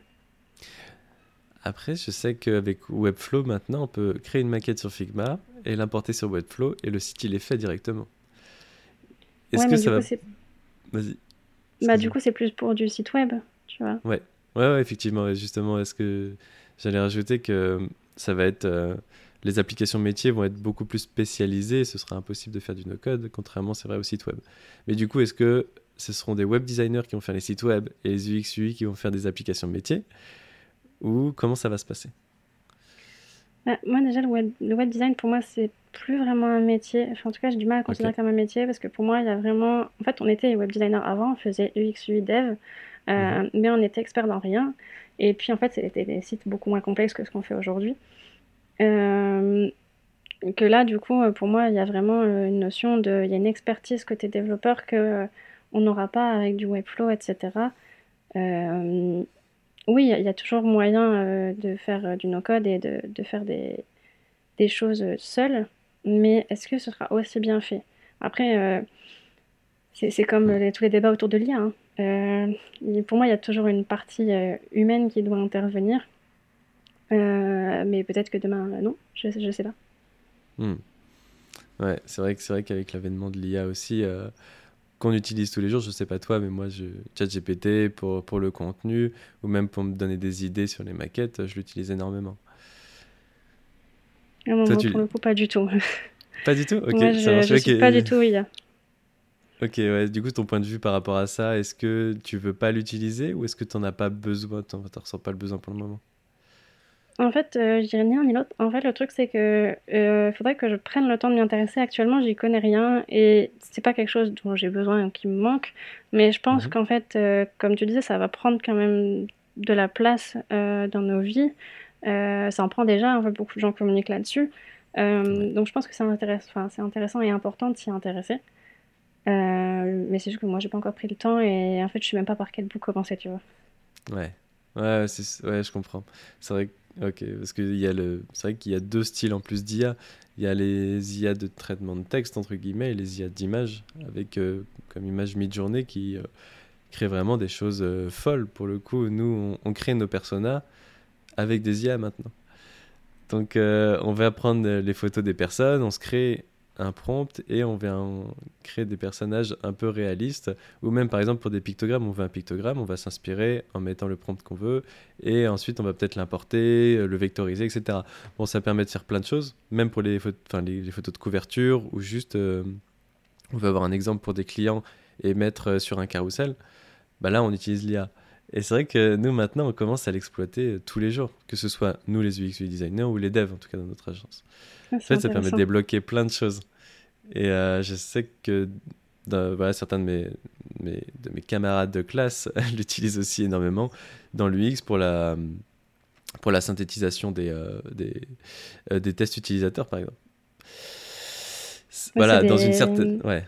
A: Après, je sais qu'avec Webflow, maintenant, on peut créer une maquette sur Figma et l'importer sur Webflow et le site, il est fait directement.
B: Est-ce que ça va... Vas-y. Bah, du coup, c'est plus pour du site web, tu vois.
A: Ouais, ouais, effectivement. Justement, est-ce que j'allais rajouter que ça va être. Euh, les applications métiers vont être beaucoup plus spécialisées, ce sera impossible de faire du no-code, contrairement, c'est vrai, au site web. Mais du coup, est-ce que ce seront des web designers qui vont faire les sites web et les UX UI qui vont faire des applications métiers Ou comment ça va se passer?
B: Bah, Moi, déjà, le web, le web design, pour moi, c'est plus vraiment un métier. Enfin, en tout cas, j'ai du mal à considérer comme un métier parce que pour moi, il y a vraiment. En fait, on était web designer avant, on faisait UX, UI, dev, euh, mhm. mais on était expert dans rien. Et puis, en fait, c'était des sites beaucoup moins complexes que ce qu'on fait aujourd'hui. Euh, que là, du coup, pour moi, il y a vraiment euh, une notion de. Il y a une expertise côté développeur que on n'aura pas avec du Webflow, etc. oui, il y, a toujours moyen de faire du no-code et de, de faire des, des choses seul, mais est-ce que ce sera aussi bien fait? Après, euh, c'est comme tous les débats autour de l'IA. Hein. Euh, pour moi, il y a toujours une partie euh, humaine qui doit intervenir. Mais peut-être que demain, non, je ne sais pas.
A: Hmm. Ouais, c'est vrai que c'est vrai qu'avec l'avènement de l'IA aussi, qu'on utilise tous les jours, je sais pas toi, mais moi, je GPT pour, pour le contenu ou même pour me donner des idées sur les maquettes, je l'utilise énormément.
B: Ah, moi, pour le coup, pas du tout.
A: Pas du tout? Ok,
B: moi, je, ça suis pas du tout IA.
A: Ok, ouais. Du coup, ton point de vue par rapport à ça, est-ce que tu veux pas l'utiliser ou est-ce que tu n'en as pas besoin Tu n'en ressens pas le besoin pour le moment?
B: En fait, euh, je dirais ni l'un ni l'autre. En fait, le truc, c'est que euh, faudrait que je prenne le temps de m'y intéresser. Actuellement, j'y connais rien et c'est pas quelque chose dont j'ai besoin ou qui me manque. Mais je pense mhm. qu'en fait, euh, comme tu disais, ça va prendre quand même de la place euh, dans nos vies. Ça en prend déjà, en fait, beaucoup de gens communiquent là-dessus. Donc je pense que c'est intéressant, intéressant et important de s'y intéresser. Mais c'est juste que moi, j'ai pas encore pris le temps et en fait, je sais même pas par quel bout commencer, tu vois.
A: Ouais, ouais, ouais je comprends. C'est vrai, ok, parce qu'il y a le, c'est vrai qu'il y a deux styles en plus d'IA. Il y a les IA de traitement de texte entre guillemets et les IA d'image avec comme image mid-journée qui crée vraiment des choses folles. Pour le coup, nous, on, crée nos personas avec des IA maintenant. Donc euh, on va prendre les photos des personnes, on se crée un prompt et on va créer des personnages un peu réalistes. Ou même par exemple pour des pictogrammes, on veut un pictogramme, on va s'inspirer en mettant le prompt qu'on veut et ensuite on va peut-être l'importer, le vectoriser, etc. Bon, ça permet de faire plein de choses, même pour les, photos, les, photos de couverture ou juste euh, on veut avoir un exemple pour des clients et mettre euh, sur un carrousel. Bah là, on utilise l'IA. Et c'est vrai que nous, maintenant, on commence à l'exploiter euh, tous les jours, que ce soit nous, les UX designers, ou les devs, en tout cas, dans notre agence. en fait, ça permet de débloquer plein de choses. Et euh, je sais que voilà, certains de mes, mes, de mes camarades de classe l'utilisent aussi énormément dans l'UX pour la, pour la synthétisation des, euh, des, des, tests utilisateurs, par exemple. Voilà, dans une certaine... Ouais.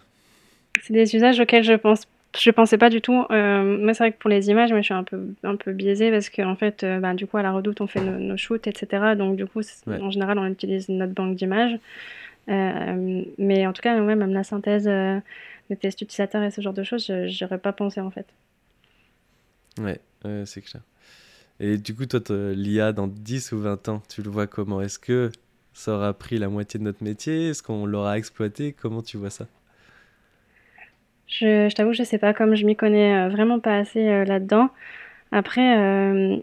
B: C'est des usages auxquels je pense je pensais pas du tout. Euh, moi, c'est vrai que pour les images, moi, je suis un peu, un peu biaisée parce qu'en en fait, euh, bah, du coup, à la redoute, on fait nos, shoots, etc. Donc, du coup, en général, on utilise notre banque d'images. Euh, mais en tout cas, même la synthèse euh, des tests utilisateurs et ce genre de choses, je n'aurais pas pensé en fait.
A: Ouais, c'est clair. Et du coup, toi, l'IA dans 10 ou 20 ans, tu le vois comment? Est-ce que ça aura pris la moitié de notre métier? Est-ce qu'on l'aura exploité? Comment tu vois ça?
B: Je, je t'avoue, je sais pas, comme je m'y connais euh, vraiment pas assez euh, là-dedans. Après, euh,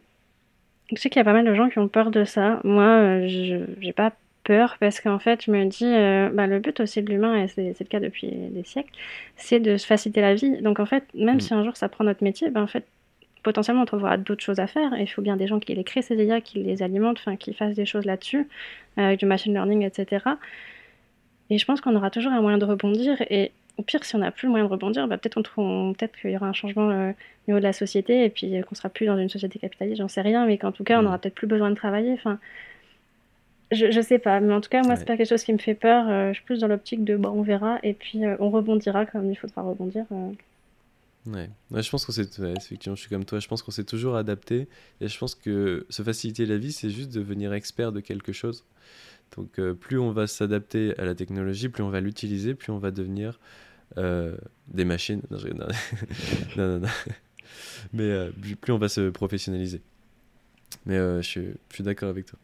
B: je sais qu'il y a pas mal de gens qui ont peur de ça. Moi, je j'ai pas peur parce qu'en fait, je me dis, bah, le but aussi de l'humain, et c'est le cas depuis des siècles, c'est de se faciliter la vie. Donc en fait, même mm. si un jour ça prend notre métier, ben en fait, potentiellement on trouvera d'autres choses à faire. Et il faut bien des gens qui les créent, ces IA, qui les alimentent, enfin qui fassent des choses là-dessus, avec du machine learning, etc. Et je pense qu'on aura toujours un moyen de rebondir. Et au pire, si on n'a plus le moyen de rebondir, bah, peut-être peut qu'il y aura un changement euh, au niveau de la société et puis euh, qu'on sera plus dans une société capitaliste, j'en sais rien, mais qu'en tout cas, on mm. aura peut-être plus besoin de travailler. Enfin, je, je sais pas, mais en tout cas, moi, c'est pas quelque chose qui me fait peur. Euh, je suis plus dans l'optique de, bon, on verra et puis on rebondira comme il faudra rebondir.
A: Ouais. je pense qu'on s'est, effectivement, je suis comme toi, je pense qu'on s'est toujours adapté et je pense que se faciliter la vie, c'est juste devenir expert de quelque chose. Donc, euh, plus on va s'adapter à la technologie, plus on va l'utiliser, plus on va devenir euh, des machines. Non, non, non, Mais euh, plus on va se professionnaliser. Mais je suis, je d'accord avec toi.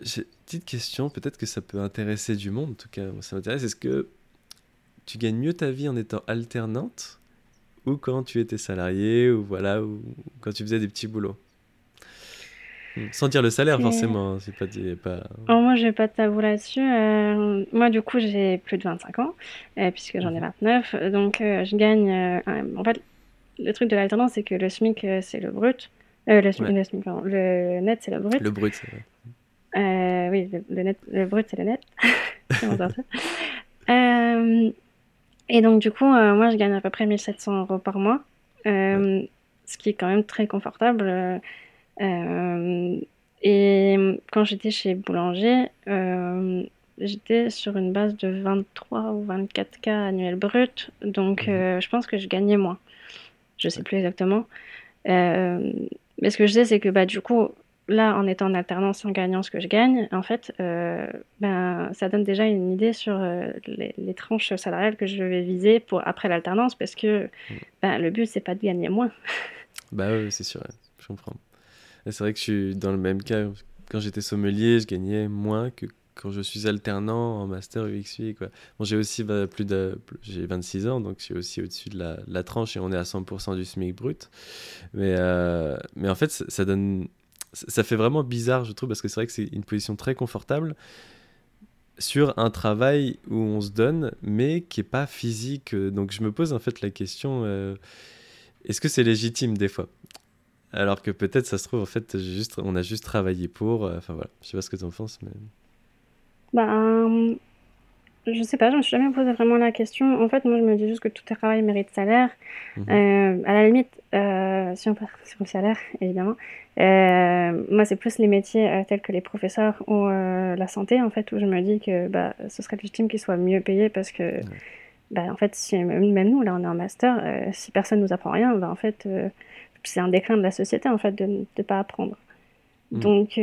A: Petite question, peut-être que ça peut intéresser du monde, en tout cas, ça m'intéresse. Est-ce que tu gagnes mieux ta vie en étant alternante ou quand tu étais salarié ou voilà ou quand tu faisais des petits boulots? Sans dire le salaire forcément hein, c'est pas, pas...
B: Oh, moi j'ai pas de tabou là-dessus euh, moi du coup j'ai plus de 25 ans euh, puisque j'en ai 29 mhm. donc euh, je gagne en fait le truc de l'alternance c'est que le SMIC c'est le brut le, SMIC, le, net c'est le brut.
A: Le brut c'est vrai.
B: Oui le, net le brut c'est le net. Euh, et donc, du coup, euh, moi, je gagne à peu près 1700 euros par mois, euh, ce qui est quand même très confortable. Euh, et quand j'étais chez Boulanger, j'étais sur une base de 23 ou 24 k annuels brut, donc mhm. je pense que je gagnais moins. Je sais plus exactement. mais ce que je sais, c'est que bah, du coup, là, en étant en alternance, en gagnant ce que je gagne, en fait, euh, ben, ça donne déjà une idée sur euh, les, tranches salariales que je vais viser pour après l'alternance, parce que mm. ben, le but, c'est pas de gagner moins.
A: bah oui, c'est sûr, je comprends. C'est vrai que je suis dans le même cas. Quand j'étais sommelier, je gagnais moins que quand je suis alternant en master UXUI. Bon, j'ai aussi plus de, j'ai 26 ans, donc je suis aussi au-dessus de la, tranche et on est à 100% du SMIC brut. Mais, euh, mais en fait, ça donne ça fait vraiment bizarre, je trouve, parce que c'est vrai que c'est une position très confortable sur un travail où on se donne, mais qui est pas physique. Donc je me pose en fait la question euh, est-ce que c'est légitime des fois? Alors que peut-être ça se trouve en fait juste on a juste travaillé pour. Euh, enfin voilà, je sais pas ce que tu en penses, mais.
B: Bah, je sais pas, je me suis jamais posé vraiment la question. En fait, moi, je me dis juste que tout travail mérite salaire. Euh, à la limite, euh, si on part sur le salaire, évidemment, euh, moi, c'est plus les métiers tels que les professeurs ou la santé, en fait, où je me dis que bah, ce serait légitime qu'ils soient mieux payés parce que, bah, en fait, si, même nous, là, on est en master, si personne nous apprend rien, bah, en fait, c'est un déclin de la société, en fait, de ne pas apprendre. Mhm. Donc,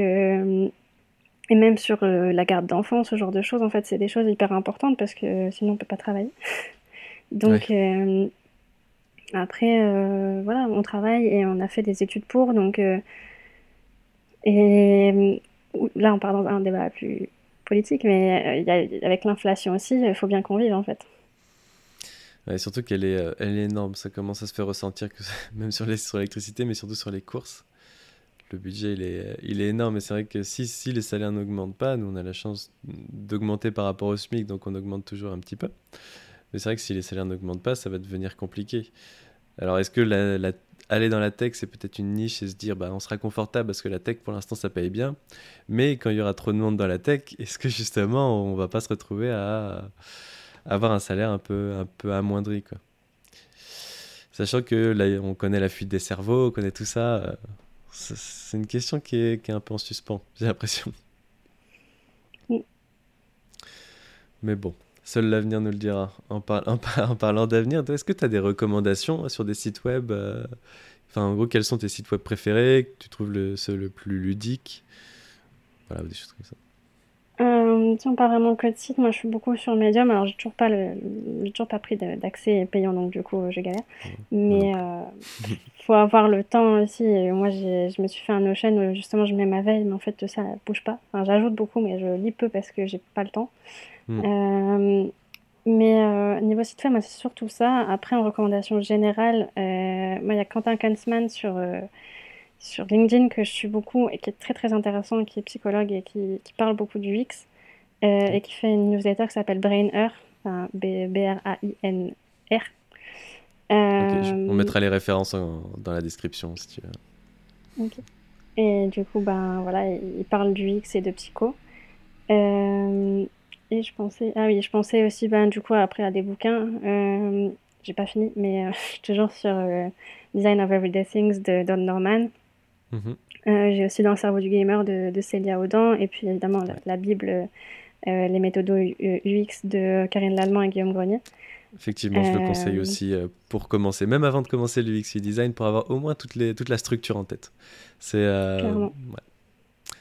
B: et même sur euh, la garde d'enfants, ce genre de choses, en fait, c'est des choses hyper importantes parce que sinon on peut pas travailler. donc euh, après, euh, voilà, on travaille et on a fait des études pour, donc et là on part dans un débat plus politique, mais y a, avec l'inflation aussi, il faut bien qu'on vive en fait.
A: Ouais, surtout qu'elle est, elle est énorme, ça commence à se faire ressentir même sur l'électricité, mais surtout sur les courses le budget il est, il est énorme. Et c'est vrai que si, si les salaires n'augmentent pas, nous on a la chance d'augmenter par rapport au SMIC, donc on augmente toujours un petit peu. Mais c'est vrai que si les salaires n'augmentent pas, ça va devenir compliqué. Alors est-ce que aller dans la tech, c'est peut-être une niche et se dire bah, on sera confortable parce que la tech pour l'instant ça paye bien. Mais quand il y aura trop de monde dans la tech, est-ce que justement on va pas se retrouver à, avoir un salaire un peu, un peu amoindri quoi Sachant que là on connaît la fuite des cerveaux, on connaît tout ça. Euh, c'est une question qui est, qui est, un peu en suspens, j'ai l'impression. Mais bon, seul l'avenir nous le dira. En, en, parlant d'avenir, est-ce que tu as des recommandations sur des sites web euh, Enfin, en gros, quels sont tes sites web préférés que tu trouves le, le plus ludique Voilà, des choses comme ça.
B: Euh, si on parle vraiment que de site, moi je suis beaucoup sur Medium. Alors j'ai toujours pas le, toujours pas pris d'accès payant, donc du coup je galère. Mais euh, faut avoir le temps aussi. moi je me suis fait un Notion où justement je mets ma veille, mais en fait ça bouge pas. Enfin, j'ajoute beaucoup, mais je lis peu parce que j'ai pas le temps. Hmm. Euh, mais euh, niveau site web, moi c'est surtout ça. Après en recommandation générale, euh, moi il y a Quentin Kansman sur sur LinkedIn que je suis beaucoup et qui est très très intéressant, qui est psychologue et qui, qui parle beaucoup du X euh, et qui fait une newsletter qui s'appelle Brainer, enfin B-R-A-I-N-R.
A: Euh, on mettra les références dans la description si tu veux.
B: Et du coup, ben voilà, il parle du X et de psycho. Euh, et je pensais, ah oui, je pensais aussi, ben du coup, après à des bouquins. j'ai pas fini, mais je suis toujours sur Design of Everyday Things de Don Norman. Euh, j'ai aussi dans le cerveau du gamer de, de Célia Audan et puis évidemment la, Bible, euh, les méthodes UX de Karine Lallemand et Guillaume Grenier.
A: Effectivement, je le conseille aussi pour commencer, même avant de commencer le UX design, pour avoir au moins toute, les, toute la structure en tête. C'est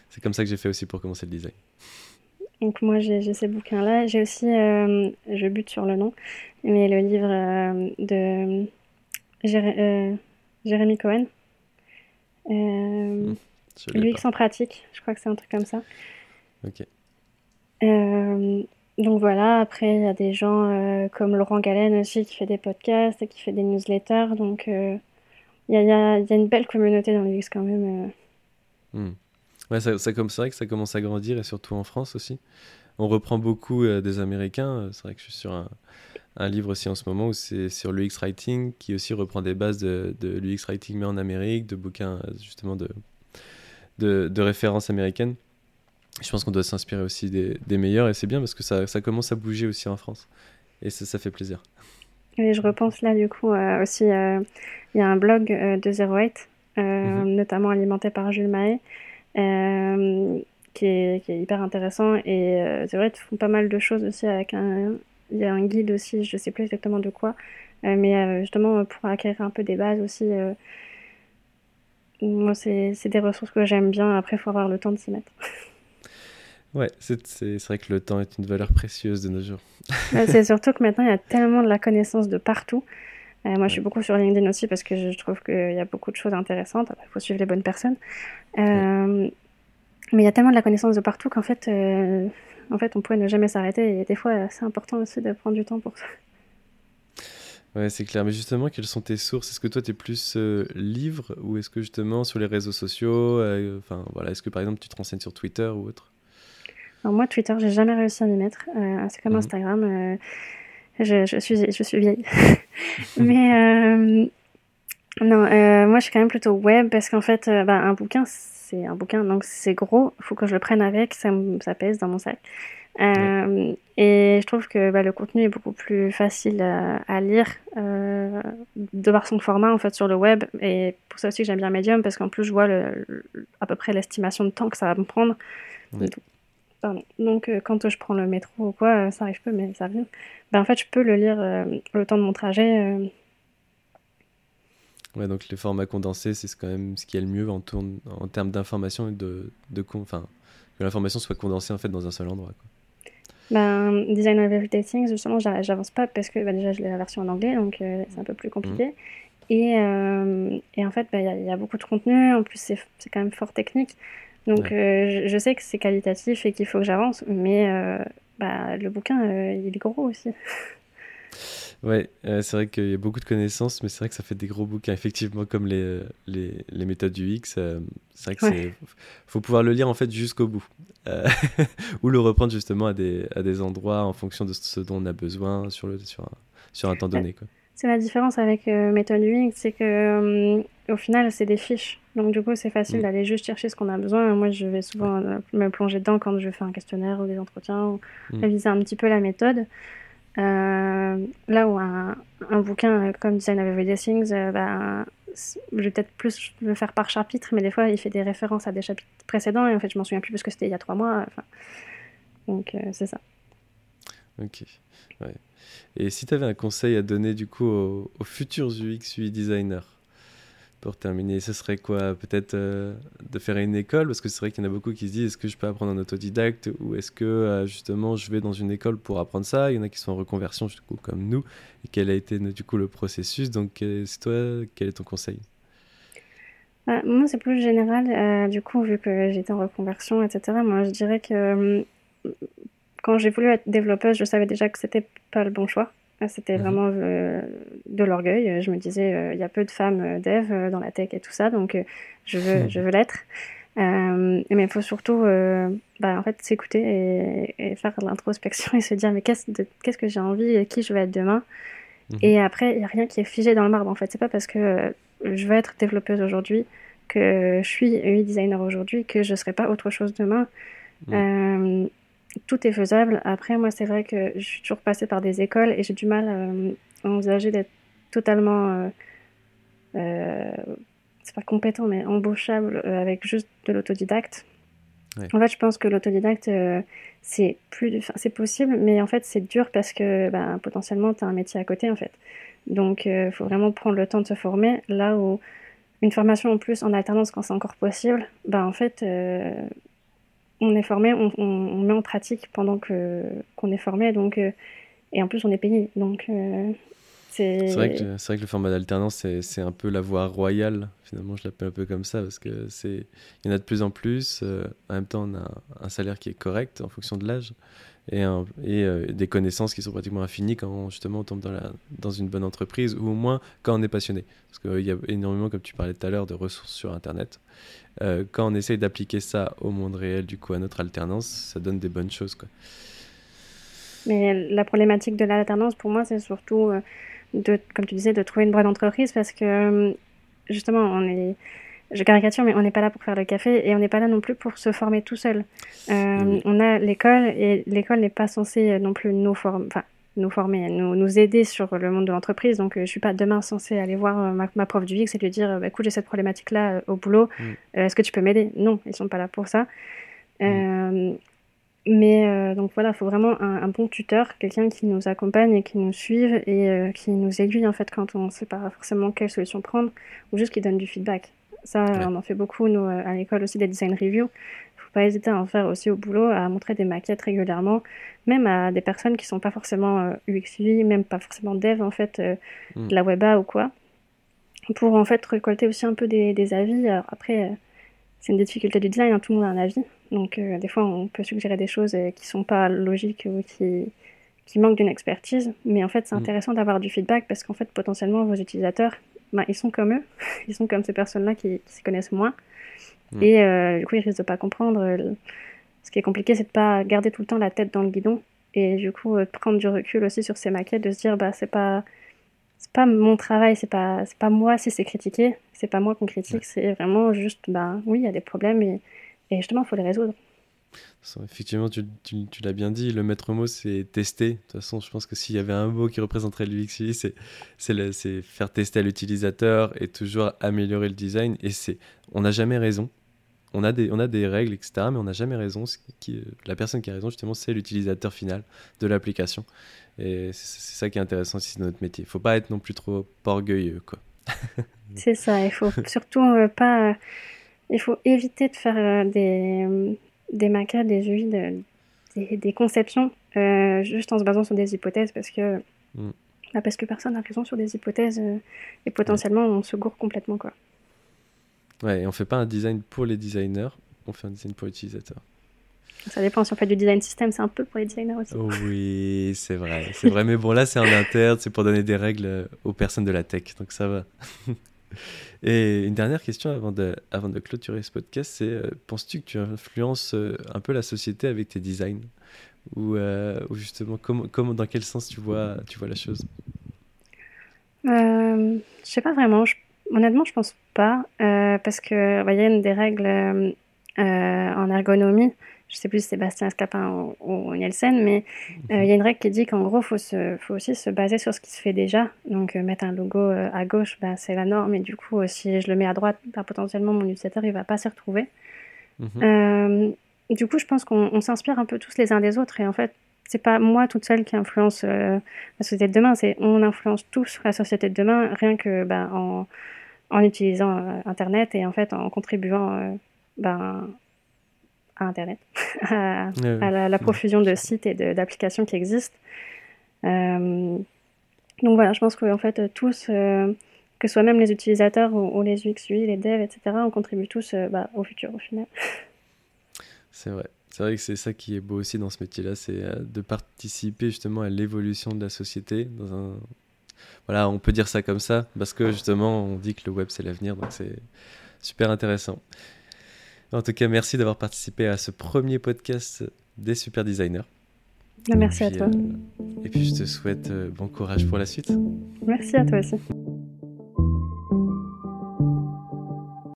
A: c'est comme ça que j'ai fait aussi pour commencer le design.
B: Donc moi j'ai ces bouquins-là. J'ai aussi, je bute sur le nom, mais le livre de Jérémy Cohen. Euh, L'UX en pratique, je crois que c'est un truc comme ça.
A: Ok.
B: Euh, donc voilà, après il y a des gens euh, comme Laurent Galen aussi qui fait des podcasts et qui fait des newsletters. Donc euh, il y, a, y, a, y, a, une belle communauté dans l'UX quand même.
A: Hmm. Ouais, ça, ça, c'est vrai que ça commence à grandir et surtout en France aussi. On reprend beaucoup des Américains. C'est vrai que je suis sur un, un livre aussi en ce moment où c'est sur l'UX Writing qui aussi reprend des bases de, de l'UX Writing mais en Amérique, de bouquins justement de, de, de références américaines. Je pense qu'on doit s'inspirer aussi des, des, meilleurs et c'est bien parce que ça, ça, commence à bouger aussi en France et ça, ça fait plaisir.
B: Et je repense là du coup euh, aussi, euh, il y a un blog euh, de Zero Eight, mm-hmm. notamment alimenté par Jules Mahé, qui est, qui, est, hyper intéressant et Zero Eight font pas mal de choses aussi avec un, il y a un guide aussi, je ne sais plus exactement de quoi, euh, mais euh, justement pour acquérir un peu des bases aussi. Euh, moi, c'est des ressources que j'aime bien. Après, il faut avoir le temps de s'y mettre.
A: Ouais, c'est vrai que le temps est une valeur précieuse de nos jours.
B: c'est surtout que maintenant, il y a tellement de la connaissance de partout. moi, je suis beaucoup sur LinkedIn aussi parce que je trouve qu'il y a beaucoup de choses intéressantes. Il faut suivre les bonnes personnes. Mais il y a tellement de la connaissance de partout qu'en fait, en fait, on pourrait ne jamais s'arrêter. Et des fois, c'est important aussi de prendre du temps pour ça.
A: Ouais, c'est clair. Mais justement, quelles sont tes sources? Est-ce que toi, tu es plus euh, livre ou est-ce que justement sur les réseaux sociaux euh, Enfin, voilà, est-ce que par exemple, tu te renseignes sur Twitter ou autre?
B: Alors, moi, Twitter, j'ai jamais réussi à m'y mettre. Euh, c'est comme mhm. Instagram. Je, je, suis, je suis vieille. Mais non, moi, je suis quand même plutôt web parce qu'en fait, bah, un bouquin, c'est un bouquin, donc c'est gros, il faut que je le prenne avec, ça, ça pèse dans mon sac. Euh, et je trouve que bah, le contenu est beaucoup plus facile à, lire euh, de par son format en fait sur le web. Et pour ça aussi que j'aime bien Medium parce qu'en plus je vois le, à peu près l'estimation de temps que ça va me prendre. Donc euh, quand je prends le métro ou quoi, ça arrive peu, mais ça vient. Ben, en fait, je peux le lire le temps de mon trajet
A: Ouais, donc les formats condensés, c'est quand même ce qui est le mieux en, tourne, en termes d'information et de, de enfin, que l'information soit condensée en fait dans un seul endroit. Quoi.
B: Ben, Design of Everyday Things, justement, j'avance pas parce que bah, déjà j'ai la version en anglais, donc euh, c'est un peu plus compliqué. Mmh. Et, euh, et, en fait, bah, il y, a beaucoup de contenu, en plus c'est quand même fort technique. Donc euh, je, je, sais que c'est qualitatif et qu'il faut que j'avance, mais bah, le bouquin, il est gros aussi.
A: Ouais, euh, c'est vrai qu'il y a beaucoup de connaissances, mais c'est vrai que ça fait des gros bouquins, effectivement, comme les, euh, les, les méthodes du X. Euh, c'est vrai que c'est faut pouvoir le lire en fait jusqu'au bout, ou le reprendre justement à des, à des endroits en fonction de ce dont on a besoin sur, le, sur, un, sur un temps donné.
B: C'est la différence avec méthode UX, c'est que au final, c'est des fiches. Donc du coup, c'est facile mm. d'aller juste chercher ce qu'on a besoin. Moi, je vais souvent me plonger dedans quand je fais un questionnaire ou des entretiens, ou mm. réviser un petit peu la méthode. Euh, là où un, bouquin comme Design of Everyday Things, euh, bah, je vais peut-être plus le faire par chapitre, mais des fois il fait des références à des chapitres précédents et en fait je m'en souviens plus parce que c'était il y a trois mois. Enfin, donc euh, c'est ça.
A: Ok. Ouais. Et si tu avais un conseil à donner du coup aux futurs UX UI designers? Pour terminer, ce serait quoi Peut-être euh, de faire une école? Parce que c'est vrai qu'il y en a beaucoup qui se disent est-ce que je peux apprendre en autodidacte Ou est-ce que euh, justement je vais dans une école pour apprendre ça? Il y en a qui sont en reconversion du coup, comme nous. Et quel a été du coup le processus? Donc euh, c'est toi, quel est ton conseil?
B: Moi c'est plus général. du coup, vu que j'étais en reconversion, etc., moi je dirais que quand j'ai voulu être développeuse, je savais déjà que c'était pas le bon choix. Ah, c'était mhm. vraiment euh, de l'orgueil. Je me disais, euh, il y a peu de femmes euh, dev dans la tech et tout ça, donc je veux, je veux l'être. mais il faut surtout bah, en fait, s'écouter et, faire l'introspection et se dire, mais qu'est-ce, qu'est-ce que j'ai envie et qui je veux être demain? Mhm. Et après, il n'y a rien qui est figé dans le marbre. En fait, c'est pas parce que je veux être développeuse aujourd'hui que je suis UI designer aujourd'hui que je ne serai pas autre chose demain. Mhm tout est faisable. Après, moi, c'est vrai que je suis toujours passée par des écoles et j'ai du mal euh, à envisager d'être totalement, euh, euh, c'est pas compétent, mais embauchable avec juste de l'autodidacte. En fait, je pense que l'autodidacte, euh, c'est plus, c'est possible, mais en fait, c'est dur parce que bah, potentiellement, tu as un métier à côté, en fait. Donc, il euh, faut vraiment prendre le temps de se former. Là où une formation en plus en alternance, quand c'est encore possible, bah, en fait, euh, on est formé, on, met en pratique pendant que qu'on est formé, donc et en plus, on est payé. Donc,
A: c'est vrai, que, vrai que le format d'alternance, c'est un peu la voie royale. Finalement, je l'appelle un peu comme ça parce que c'est il y en a de plus en plus. Euh, en même temps, on a un salaire qui est correct en fonction de l'âge et, euh, des connaissances qui sont pratiquement infinies quand justement on tombe dans, une bonne entreprise ou au moins quand on est passionné. Parce qu'il y a énormément, comme tu parlais tout à l'heure, de ressources sur Internet. Euh, quand on essaye d'appliquer ça au monde réel, du coup, à notre alternance, ça donne des bonnes choses. Quoi.
B: Mais la problématique de l'alternance, pour moi, c'est surtout de, comme tu disais, de trouver une bonne entreprise parce que euh, justement, on est, je caricature, mais on n'est pas là pour faire le café et on n'est pas là non plus pour se former tout seul. Euh, on a l'école et l'école n'est pas censée non plus nous, former, enfin, nous former, nous, nous aider sur le monde de l'entreprise. Donc, je ne suis pas demain censée aller voir ma, ma prof du VIX et lui dire bah, écoute, j'ai cette problématique-là au boulot, mm. est-ce que tu peux m'aider? Non, ils ne sont pas là pour ça. Mm. Mais euh, donc voilà, il faut vraiment un, bon tuteur, quelqu'un qui nous accompagne et qui nous suive et euh, qui nous aiguille en fait quand on ne sait pas forcément quelle solution prendre ou juste qui donne du feedback. Ça, on en fait beaucoup, nous, euh, à l'école aussi, des design reviews. Il faut pas hésiter à en faire aussi au boulot, à montrer des maquettes régulièrement, même à des personnes qui sont pas forcément UX UI, même pas forcément dev en fait, mm. de la weba ou quoi, pour en fait récolter aussi un peu des, des avis. après, c'est une des difficultés du design, hein, tout le monde a un avis. Donc, euh, des fois, on peut suggérer des choses euh, qui ne sont pas logiques ou qui, qui manquent d'une expertise. Mais en fait, c'est mm. intéressant d'avoir du feedback parce qu'en fait, potentiellement, vos utilisateurs, bah, ils sont comme eux. Ils sont comme ces personnes-là qui, qui, se connaissent moins. Mm. Et euh, du coup, ils risquent de pas comprendre. Ce qui est compliqué, c'est de pas garder tout le temps la tête dans le guidon. Et du coup, de prendre du recul aussi sur ces maquettes, de se dire, bah, c'est pas c'est pas mon travail, c'est pas, pas moi si c'est critiqué, c'est pas moi qu'on critique, c'est vraiment juste, bah oui, il y a des problèmes et et justement, il faut les résoudre.
A: Effectivement, tu, tu, l'as bien dit, le maître mot, c'est tester. De toute façon, je pense que s'il y avait un mot qui représenterait l'UX c'est faire tester à l'utilisateur et toujours améliorer le design. Et c'est, on n'a jamais raison. On a, des, on a des règles, etc., mais on n'a jamais raison. Qui, la personne qui a raison, justement, c'est l'utilisateur final de l'application. Et c'est ça qui est intéressant aussi dans notre métier. Il ne faut pas être non plus trop orgueilleux.
B: c'est ça, il faut surtout euh, pas il faut éviter de faire euh, des, des maquettes, des UI, des, des, conceptions euh, juste en se basant sur des hypothèses parce que, mm. bah, parce que personne n'a raison sur des hypothèses euh, et potentiellement on se gourre complètement. Quoi.
A: Ouais, et on fait pas un design pour les designers, on fait un design pour l'utilisateur.
B: Ça dépend, si on fait du design system, c'est un peu pour les designers aussi.
A: oui, c'est vrai, c'est vrai, mais bon là c'est en interne, c'est pour donner des règles aux personnes de la tech, donc ça va. Et une dernière question avant de, avant de clôturer ce podcast, c'est euh, penses-tu que tu influences euh, un peu la société avec tes designs? Ou, euh, justement, comment, comment, dans quel sens tu vois, tu vois la chose?
B: Je sais pas vraiment. honnêtement, je pense pas. parce qu'il bah, y a une des règles en ergonomie je sais plus si Sébastien Escapin ou, Nielsen, mais euh, il y a une règle qui dit qu'en gros, il faut, faut aussi se baser sur ce qui se fait déjà. Donc, euh, mettre un logo euh, à gauche, bah, c'est la norme, et du coup, si je le mets à droite, bah, potentiellement, mon utilisateur, il va pas s'y retrouver. Mhm. du coup, je pense qu'on s'inspire un peu tous les uns des autres, et en fait, c'est pas moi toute seule qui influence la société de demain, c'est on influence tous la société de demain, rien que bah, en, en, utilisant Internet et en fait en contribuant ben, à Internet, à, la, profusion de sites et d'applications qui existent. Euh, donc voilà, je pense qu'en fait, tous, euh, que ce soit même les utilisateurs ou, les UX, les devs, etc., on contribue tous euh, bah, au futur au final.
A: C'est vrai. C'est vrai que c'est ça qui est beau aussi dans ce métier-là, c'est de participer justement à l'évolution de la société dans un... Voilà, on peut dire ça comme ça, parce que justement, on dit que le web, c'est l'avenir, donc c'est super intéressant. En tout cas, merci d'avoir participé à ce premier podcast des super designers.
B: Merci à toi.
A: Euh, et puis je te souhaite euh, bon courage pour la suite.
B: Merci à toi aussi.